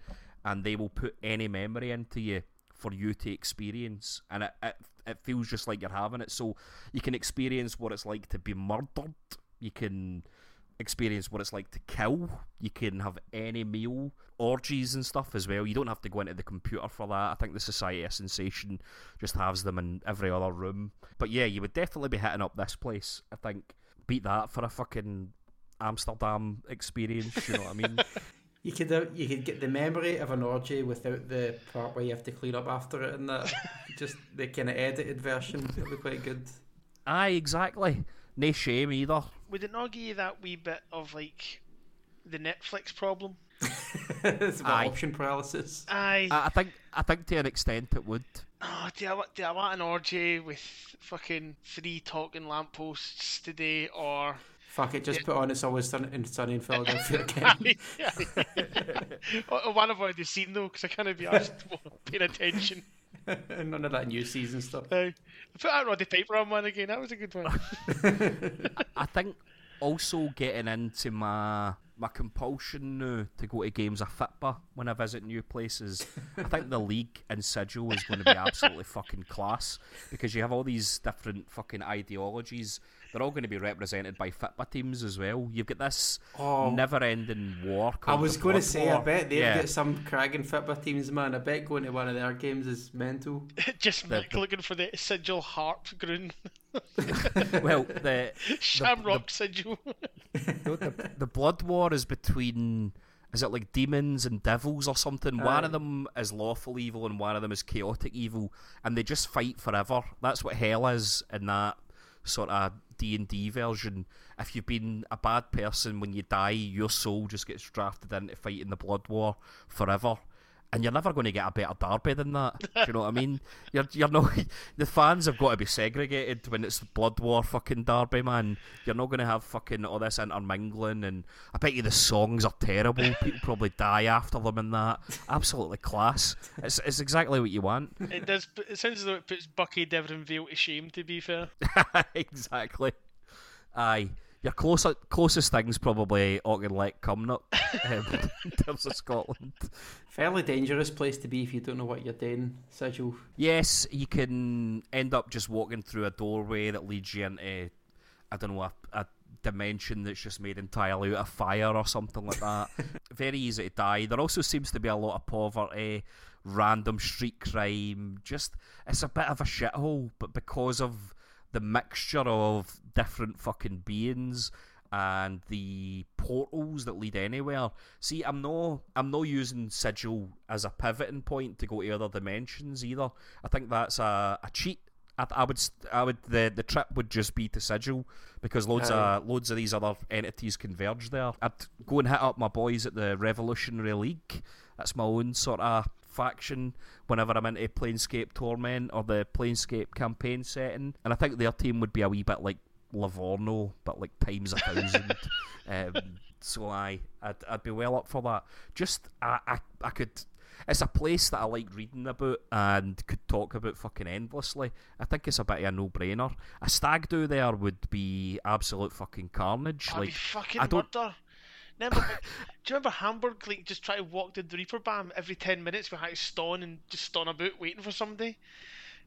and they will put any memory into you for you to experience. And it, it, it feels just like you're having it. So you can experience what it's like to be murdered. You can experience what it's like to kill. You can have any meal orgies and stuff as well. You don't have to go into the computer for that. I think the society of sensation just has them in every other room. But yeah you would definitely be hitting up this place i think beat that for a fucking Amsterdam experience. You know what I mean? You could uh, you could get the memory of an orgy without the part where you have to clean up after it, and that just the kind of edited version. It'll be quite good. Aye, exactly. No shame either. Would it not give you that wee bit of like the Netflix problem? it's about Aye. option paralysis. Aye. I, I think I think to an extent it would. Oh, do I, do I want an orgy with fucking three talking lampposts today, or Fuck it, just put on It's Always Sun- in Sunny in Philadelphia again. or, or one avoid the scene though, because I can't be asked paying attention. None of that new season stuff. Aye. Put that Roddy Piper on one again. That was a good one. I think also getting into my my compulsion now to go to games of Fitba when I visit new places. I think the league and sigil is going to be absolutely fucking class because you have all these different fucking ideologies. They're all going to be represented by Fitba teams as well. You've got this Oh. never-ending war. I was going to Blood say, I bet they've yeah. got some cragging Fitba teams, man. I bet going to one of their games is mental. Just The- the- looking for the sigil harp groon. well, the Shamrock sigil. No, the, the blood war is between is it like demons and devils or something one of them is lawful evil and one of them is chaotic evil and they just fight forever that's what hell is in that sort of d&d version if you've been a bad person when you die your soul just gets drafted into fighting the blood war forever and you're never going to get a better derby than that. Do you know what I mean? You're you're not the fans have got to be segregated when it's blood war fucking derby, man. You're not going to have fucking all this intermingling, and I bet you the songs are terrible. People probably die after them and that. Absolutely class. It's it's exactly what you want. It does. It sounds as though it puts Buckie Deveronvale to shame. To be fair, exactly. Aye. Your closer, closest thing's probably Auchinleck Cumnock um, in terms of Scotland. Fairly dangerous place to be if you don't know what you're doing, Sigil. Yes, you can end up just walking through a doorway that leads you into, I don't know, a, a dimension that's just made entirely out of fire or something like that. Very easy to die. There also seems to be a lot of poverty, random street crime. Just, it's a bit of a shithole, but because of the mixture of different fucking beings and the portals that lead anywhere. See, I'm no, I'm not using sigil as a pivoting point to go to other dimensions either. I think that's a, a cheat. I, I would, I would, the the trip would just be to sigil because loads Aye. of loads of these other entities converge there. I'd go and hit up my boys at the Revolutionary League. That's my own sort of faction whenever I'm into Planescape Torment or the Planescape campaign setting. And I think their team would be a wee bit like Livorno, but like times a thousand. um, so I, I'd, I'd be well up for that. Just I, I, I could. It's a place that I like reading about and could talk about fucking endlessly. I think it's a bit of a no-brainer. A stag do there would be absolute fucking carnage. I'd like fucking I don't- murder. Remember, do you remember Hamburg? Like just try to walk the Reeperbahn every ten minutes. We had to stone and just stone about waiting for somebody.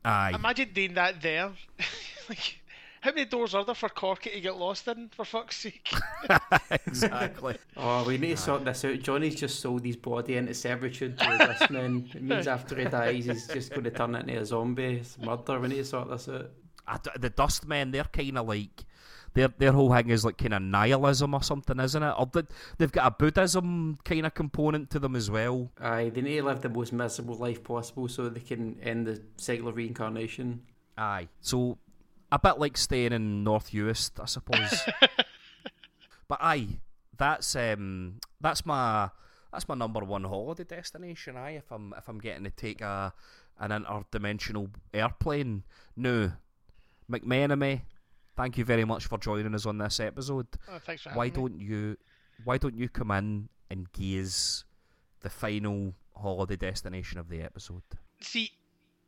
aye, Imagine doing that there. like, how many doors are there for Corky to get lost in? For fuck's sake! exactly. Oh, we need to sort this out. Johnny's just sold his body into servitude to the dustmen. It means after he dies, he's just going to turn into a zombie. It's murder. We need to sort this out. I d- the Dustmen, they're kind of like their their whole thing is like kind of nihilism or something, isn't it? Or th- they've got a Buddhism kind of component to them as well. Aye, they need to live the most miserable life possible so they can end the cycle of reincarnation. Aye, so a bit like staying in North Uist, I suppose. but aye, that's um that's my that's my number one holiday destination. Aye, if I'm if I'm getting to take a an interdimensional airplane. No, McMenemie, thank you very much for joining us on this episode. Oh, thanks for having why me. don't you why don't you come in and gaze the final holiday destination of the episode? See,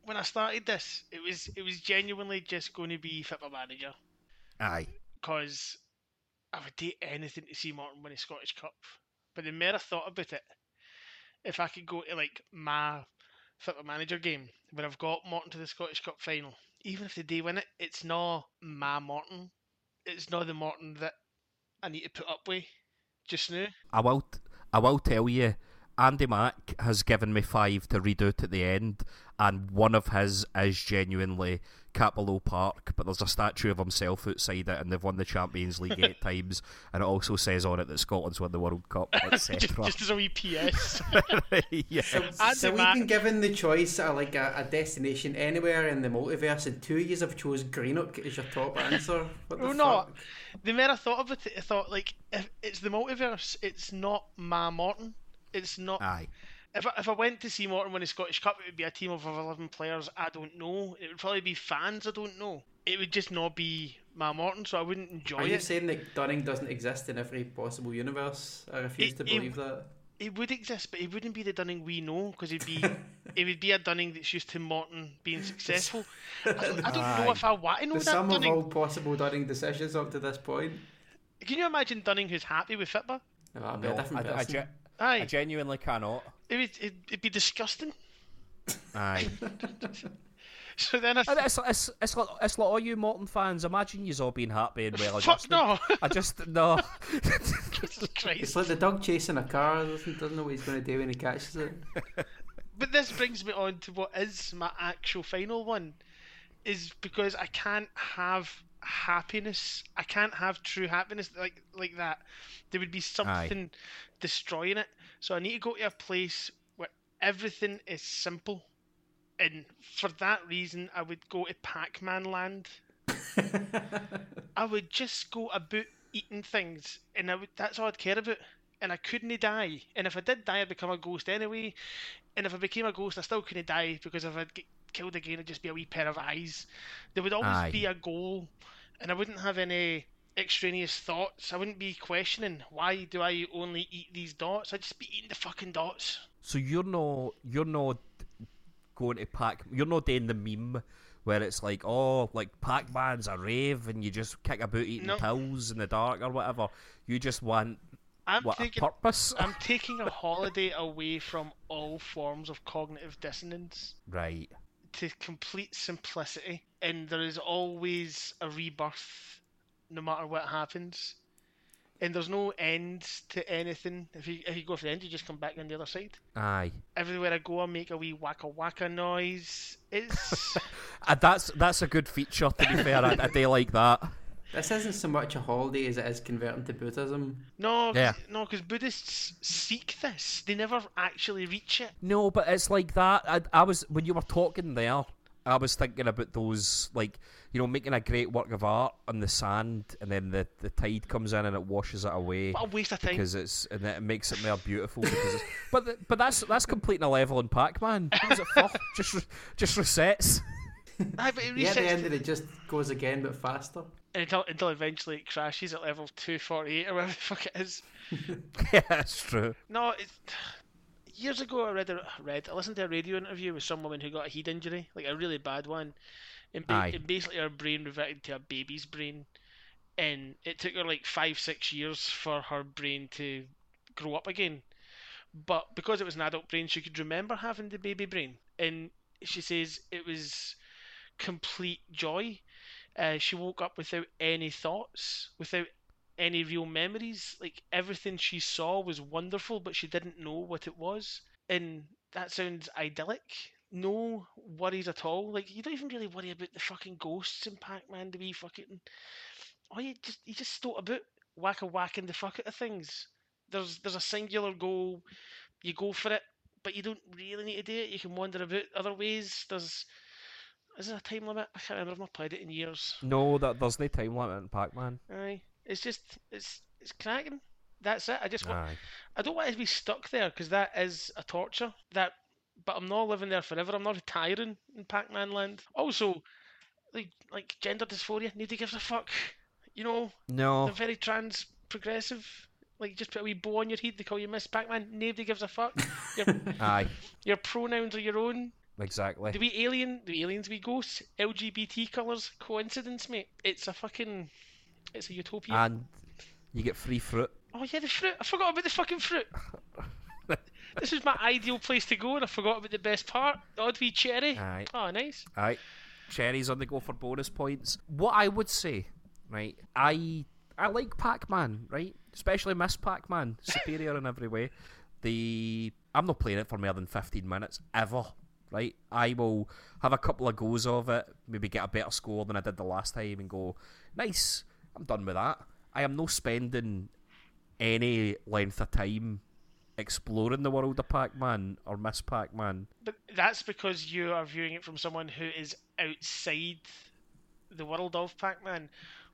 when I started this, it was it was genuinely just going to be Football Manager Aye. because I would do anything to see Morton win a Scottish Cup. But the more I thought about it, if I could go to like my Football Manager game when I've got Morton to the Scottish Cup final, even if they do win it, it's not my Morton. It's not the Morton that I need to put up with just now. I will t- I will tell you Andy Mac has given me five to read out at the end and one of his is genuinely Cappielow Park, but there's a statue of himself outside it, and they've won the Champions League eight times, and it also says on it that Scotland's won the World Cup, etc. just as a wee PS. yes. Andy so we've been given the choice of like a, a destination anywhere in the multiverse, and two years have chose Greenock as your top answer. What the Well, fuck? no. The more I thought of it, I thought like if it's the multiverse, it's not Ma Morton. It's not. Aye. If I, if I went to see Morton win the Scottish Cup, it would be a team of eleven players. I don't know. It would probably be fans. I don't know. It would just not be Ma Morton, so I wouldn't enjoy it. Are you it. saying that Dunning doesn't exist in every possible universe? I refuse It- to it- believe that. It would exist, but it wouldn't be the Dunning we know because it'd be it would be a Dunning that's used to Morton being successful. I don't, I don't know if I want to know The that sum of all possible Dunning decisions up to this point. Can you imagine Dunning who's happy with Fitba? No, that'd be No, a different I, I, person. ge- Aye, I genuinely cannot. it would it'd, it'd be disgusting. Aye. So then I And it's, it's, it's, like, it's like all you Morton fans. Imagine you all being happy and well fuck adjusted. no. I just no. It's like the dog chasing a car, doesn't, doesn't know what he's going to do when he catches it. But this brings me on to what is my actual final one, is because I can't have happiness. I can't have true happiness like like that. There would be something destroying it. So I need to go to a place where everything is simple. And for that reason, I would go to Pac-Man Land. I would just go about eating things, and I would, that's all I'd care about. And I couldn't die. And if I did die, I'd become a ghost anyway. And if I became a ghost, I still couldn't die because if I'd get killed again, it'd just be a wee pair of eyes. There would always Aye. be a goal, and I wouldn't have any extraneous thoughts. I wouldn't be questioning why do I only eat these dots. I'd just be eating the fucking dots. So you're not you're not going to pack. You're not doing the meme where it's like, oh, like Pac Man's a rave, and you just kick about eating No. pills in the dark or whatever. You just want I'm what taking a purpose, I'm taking a holiday away from all forms of cognitive dissonance right? To complete simplicity, and there is always a rebirth, no matter what happens. And there's no end to anything. If you if you go for the end, you just come back on the other side. Aye, Everywhere I go, I make a wee waka waka noise. It's uh, that's that's a good feature. To be fair, I do like that. This isn't so much a holiday as it is converting to Buddhism. no, 'cause- Yeah. no, because Buddhists seek this. They never actually reach it. No, but it's like that. I, I was when you were talking there. I was thinking about those, like you know, making a great work of art on the sand, and then the, the tide comes in and it washes it away What a waste of time. because it's and it makes it more beautiful. Because it's, but the, but that's that's completing a level in Pac Man. What's it for? just just resets. Aye, but it Yeah, at the end of it just goes again but faster. Until until eventually it crashes at level two forty eight or whatever the fuck it is. yeah, that's true. No, it's, years ago I read a read I listened to a radio interview with some woman who got a head injury, like a really bad one, and, ba- and basically her brain reverted to a baby's brain, and it took her like five six years for her brain to grow up again, but because it was an adult brain, she could remember having the baby brain, and she says it was complete joy. Uh, she woke up without any thoughts, without any real memories. Like everything she saw was wonderful, but she didn't know what it was. And that sounds idyllic. No worries at all. Like you don't even really worry about the fucking ghosts in Pac-Man to be fucking. Oh, you just you just stoat about whack a whacking the fuck out of things. There's there's a singular goal. You go for it, but you don't really need to do it. You can wander about other ways. There's is there a time limit? I can't remember. I've not played it in years. No, that there's no time limit in Pac Man. Aye, it's just it's it's cracking. That's it. I just want, Aye. I don't want to be stuck there because that is a torture. That, but I'm not living there forever. I'm not retiring in Pac-Man Land. Also, like like gender dysphoria, nobody gives a fuck. You know, No. they're very trans progressive. Like just put a wee bow on your head. They call you Miss Pac-Man. Nobody gives a fuck. Your Aye. your pronouns are your own. Exactly. Do we alien? Do aliens be ghosts? LGBT colours? Coincidence, mate? It's a fucking. It's a utopia. And you get free fruit. Oh yeah, the fruit. I forgot about the fucking fruit. this is my ideal place to go, and I forgot about the best part. Odd wee cherry. Aye. Oh, nice. Aye. Cherries on the go for bonus points. What I would say, right? I I like Pac-Man, right? Especially Miss Pac-Man, superior in every way. The I'm not playing it for more than 15 minutes ever. Right? I will have a couple of goes of it, maybe get a better score than I did the last time, and go, nice, I'm done with that. I am no spending any length of time exploring the world of Pac-Man or Miss Pac-Man. But that's because you are viewing it from someone who is outside the world of Pac-Man.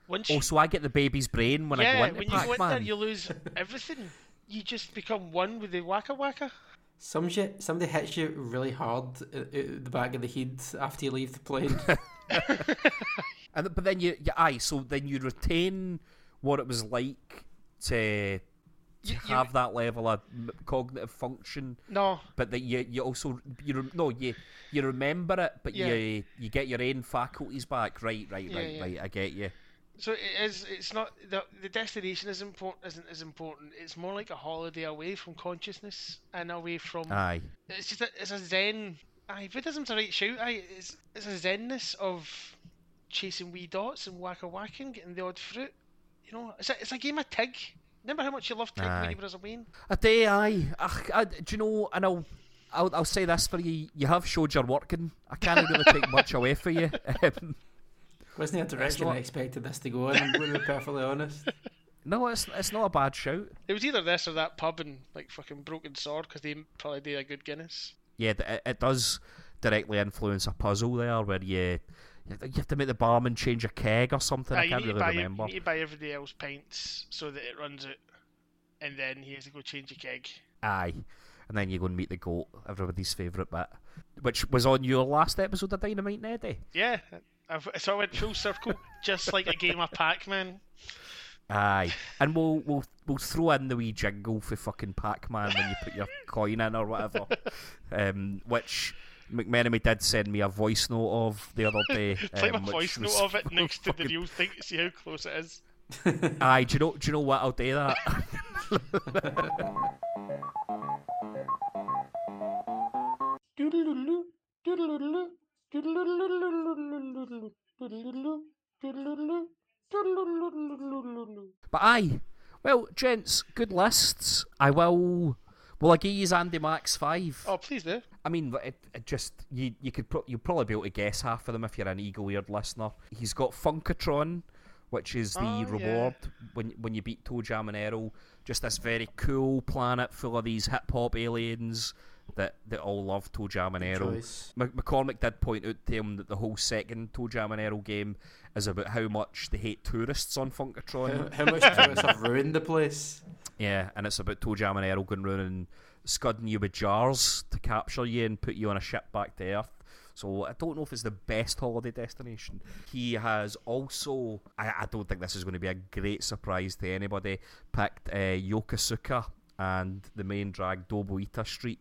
Once oh, you, Oh, so I get the baby's brain when I yeah, go into when you go in there, Pac-Man. you lose everything. You just become one with the Waka Waka. Some shit, somebody hits you really hard at, at the back of the head after you leave the plane. And but then you, you aye, so then you retain what it was like to to You- you- have that level of cognitive function, No, but that you you also you no you you remember it, but Yeah. you you get your own faculties back. Right, right, Yeah, right, yeah. right. I get you. So it is. It's not the the destination is important. Isn't as important. It's more like a holiday away from consciousness and away from. Aye, It's just a, it's a zen. Aye, Buddhism's a right shout. Aye, it's it's a zenness of chasing wee dots and wacka whacking, getting the odd fruit. You know, it's a it's a game of tig. Remember how much you loved tig when Aye. you were as a Wayne? a day. Aye, Ach, I, do you know? And I'll. I'll, I'll say this for you. You have showed you're working. I can't really take much away for you. Um, Wasn't the direction not- I expected this to go in, I'm going to be perfectly honest. no, it's it's not a bad shout. It was either this or that pub and like fucking Broken Sword because they probably did a good Guinness. yeah, it, it does directly influence a puzzle there where you you have to make the barman change a keg or something. Aye, I ah, you, can't really buy, remember. you need to buy everybody else pints so that it runs out, and then he has to go change a keg. Aye, and then you go and meet the goat, everybody's favourite bit, which was on your last episode of Dynamite Neddy. Yeah, I've, so I went full circle, just like a game of Pac-Man. Aye, and we'll we'll we'll throw in the wee jingle for fucking Pac-Man when you put your coin in or whatever, um, which. McMenemie did send me a voice note of the other day. Play um, my which voice note of it next to the fucking- real thing to see how close it is. Aye, do you know? Do you know what? I'll do that. But aye, well, gents, good lists. I will. Will I give you Andy Mac's five? Oh, please do. I mean, it, it just you you could pro- you'd probably be able to guess half of them if you're an eagle eared listener. He's got Funkatron, which is the Oh, yeah. reward when when you beat Toe Jam and Earl. Just this very cool planet full of these hip hop aliens that they all love Toe Jam and. Choice. McCormick did point out to him that the whole second Toe Jam and Earl game is about how much they hate tourists on Funkatron. How, how much tourists have ruined the place? Yeah, and it's about Toe Jam and Earl going round and scudding you with jars to capture you and put you on a ship back to Earth. So I don't know if it's the best holiday destination. He has also, I, I don't think this is going to be a great surprise to anybody, picked uh, Yokosuka and the main drag Dobuita Street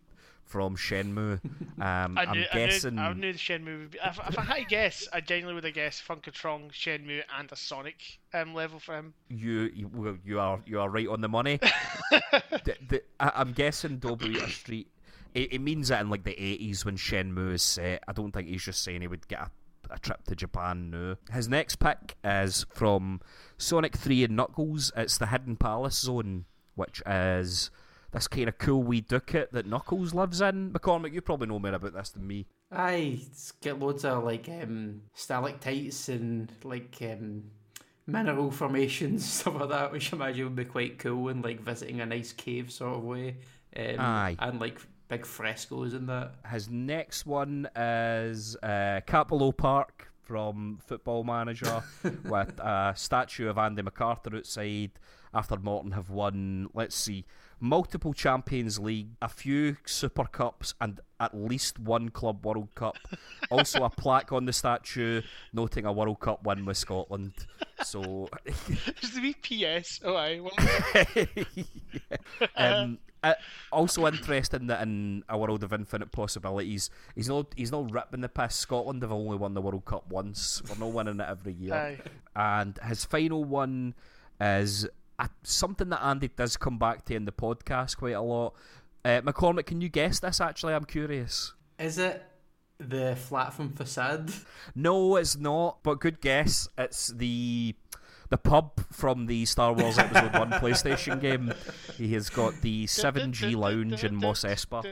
from Shenmue. Um, I I'm guessing. I knew, I knew the Shenmue would be. If, if I had to guess, I genuinely would have guessed Funkatron, Shenmue, and a Sonic um, level for him. you you, well, you are you are right on the money. the, the, I, I'm guessing Dobuita Street. It, it means that in like the 80s when Shenmue is set. I don't think he's just saying he would get a, a trip to Japan. No. His next pick is from Sonic 3 and Knuckles. It's the Hidden Palace Zone, which is this kind of cool wee ducat that Knuckles lives in. McCormick, you probably know more about this than me. Aye, it's got loads of like um, stalactites and like um, mineral formations stuff like that, which I imagine would be quite cool and like visiting a nice cave sort of way. Um, Aye. and like big frescoes in that. His next one is uh, Cappielow Park from Football Manager with a statue of Andy MacArthur outside after Morton have won, let's see, multiple Champions League, a few Super Cups, and at least one Club World Cup. also, a plaque on the statue noting a World Cup win with Scotland. So, There's the PS. Oh. Well, um, uh, also interesting that in a world of infinite possibilities, he's not he's not ripping the piss. Scotland have only won the World Cup once. We're not winning it every year. aye. And his final one is something that Andy does come back to in the podcast quite a lot. Uh, McCormick, can you guess this? Actually, I'm curious. Is it the flat from facade? No, it's not. But good guess. It's the the pub from the Star Wars Episode One PlayStation game. He has got the Seven G Lounge in Mos Espa.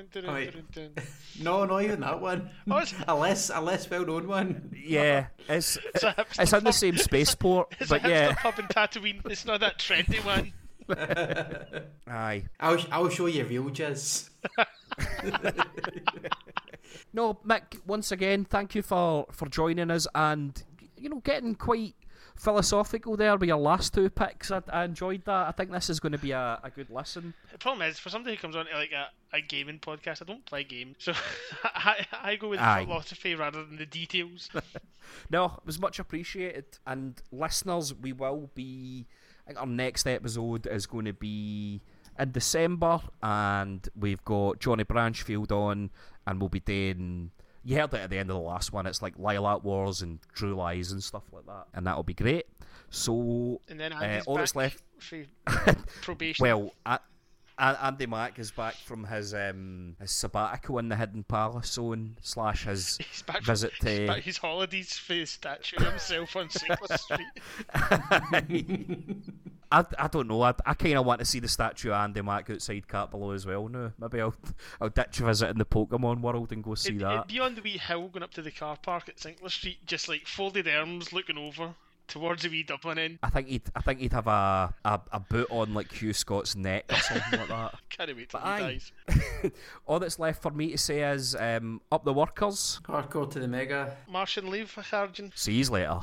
No, not even that one. Oh, a less a less well known one. Yeah, it's It's it's in the same spaceport, It's but a yeah, pub in Tatooine. It's not that trendy one. aye. I'll I'll show you real jizz. No, Mick. Once again, thank you for for joining us and you know getting quite philosophical there with your last two picks. I, I enjoyed that. I think this is going to be a, a good listen. The problem is, for somebody who comes on to like a, a gaming podcast, I don't play games, so I, I go with the Aye. philosophy rather than the details. No, it was much appreciated. And listeners, we will be. I think our next episode is going to be in December, and we've got Johnny Branchfield on, and we'll be doing. You heard it at the end of the last one. It's like Lilac Wars and True Lies and stuff like that, and that'll be great. So, And then uh, all that's left. probation. Well, Andy Mac is back from his um, his sabbatical in the Hidden Palace zone slash his he's back visit from, to. his holidays for his statue of himself on Sinclair Street. I, I don't know. I, I kind of want to see the statue of Andy Mac outside Cappielow as well now. Maybe I'll I'll ditch a visit in the Pokemon world and go see It'd, that. it'd be on the wee hill going up to the car park at Sinclair Street, just like folded arms looking over towards the wee Dublin end. I think he'd I think he'd have a, a, a boot on like Hugh Scott's neck or something like that. Can't wait till But he aye. dies. All that's left for me to say is um, up the workers. Hardcore to the mega. Martian leave, Harjan. See you later.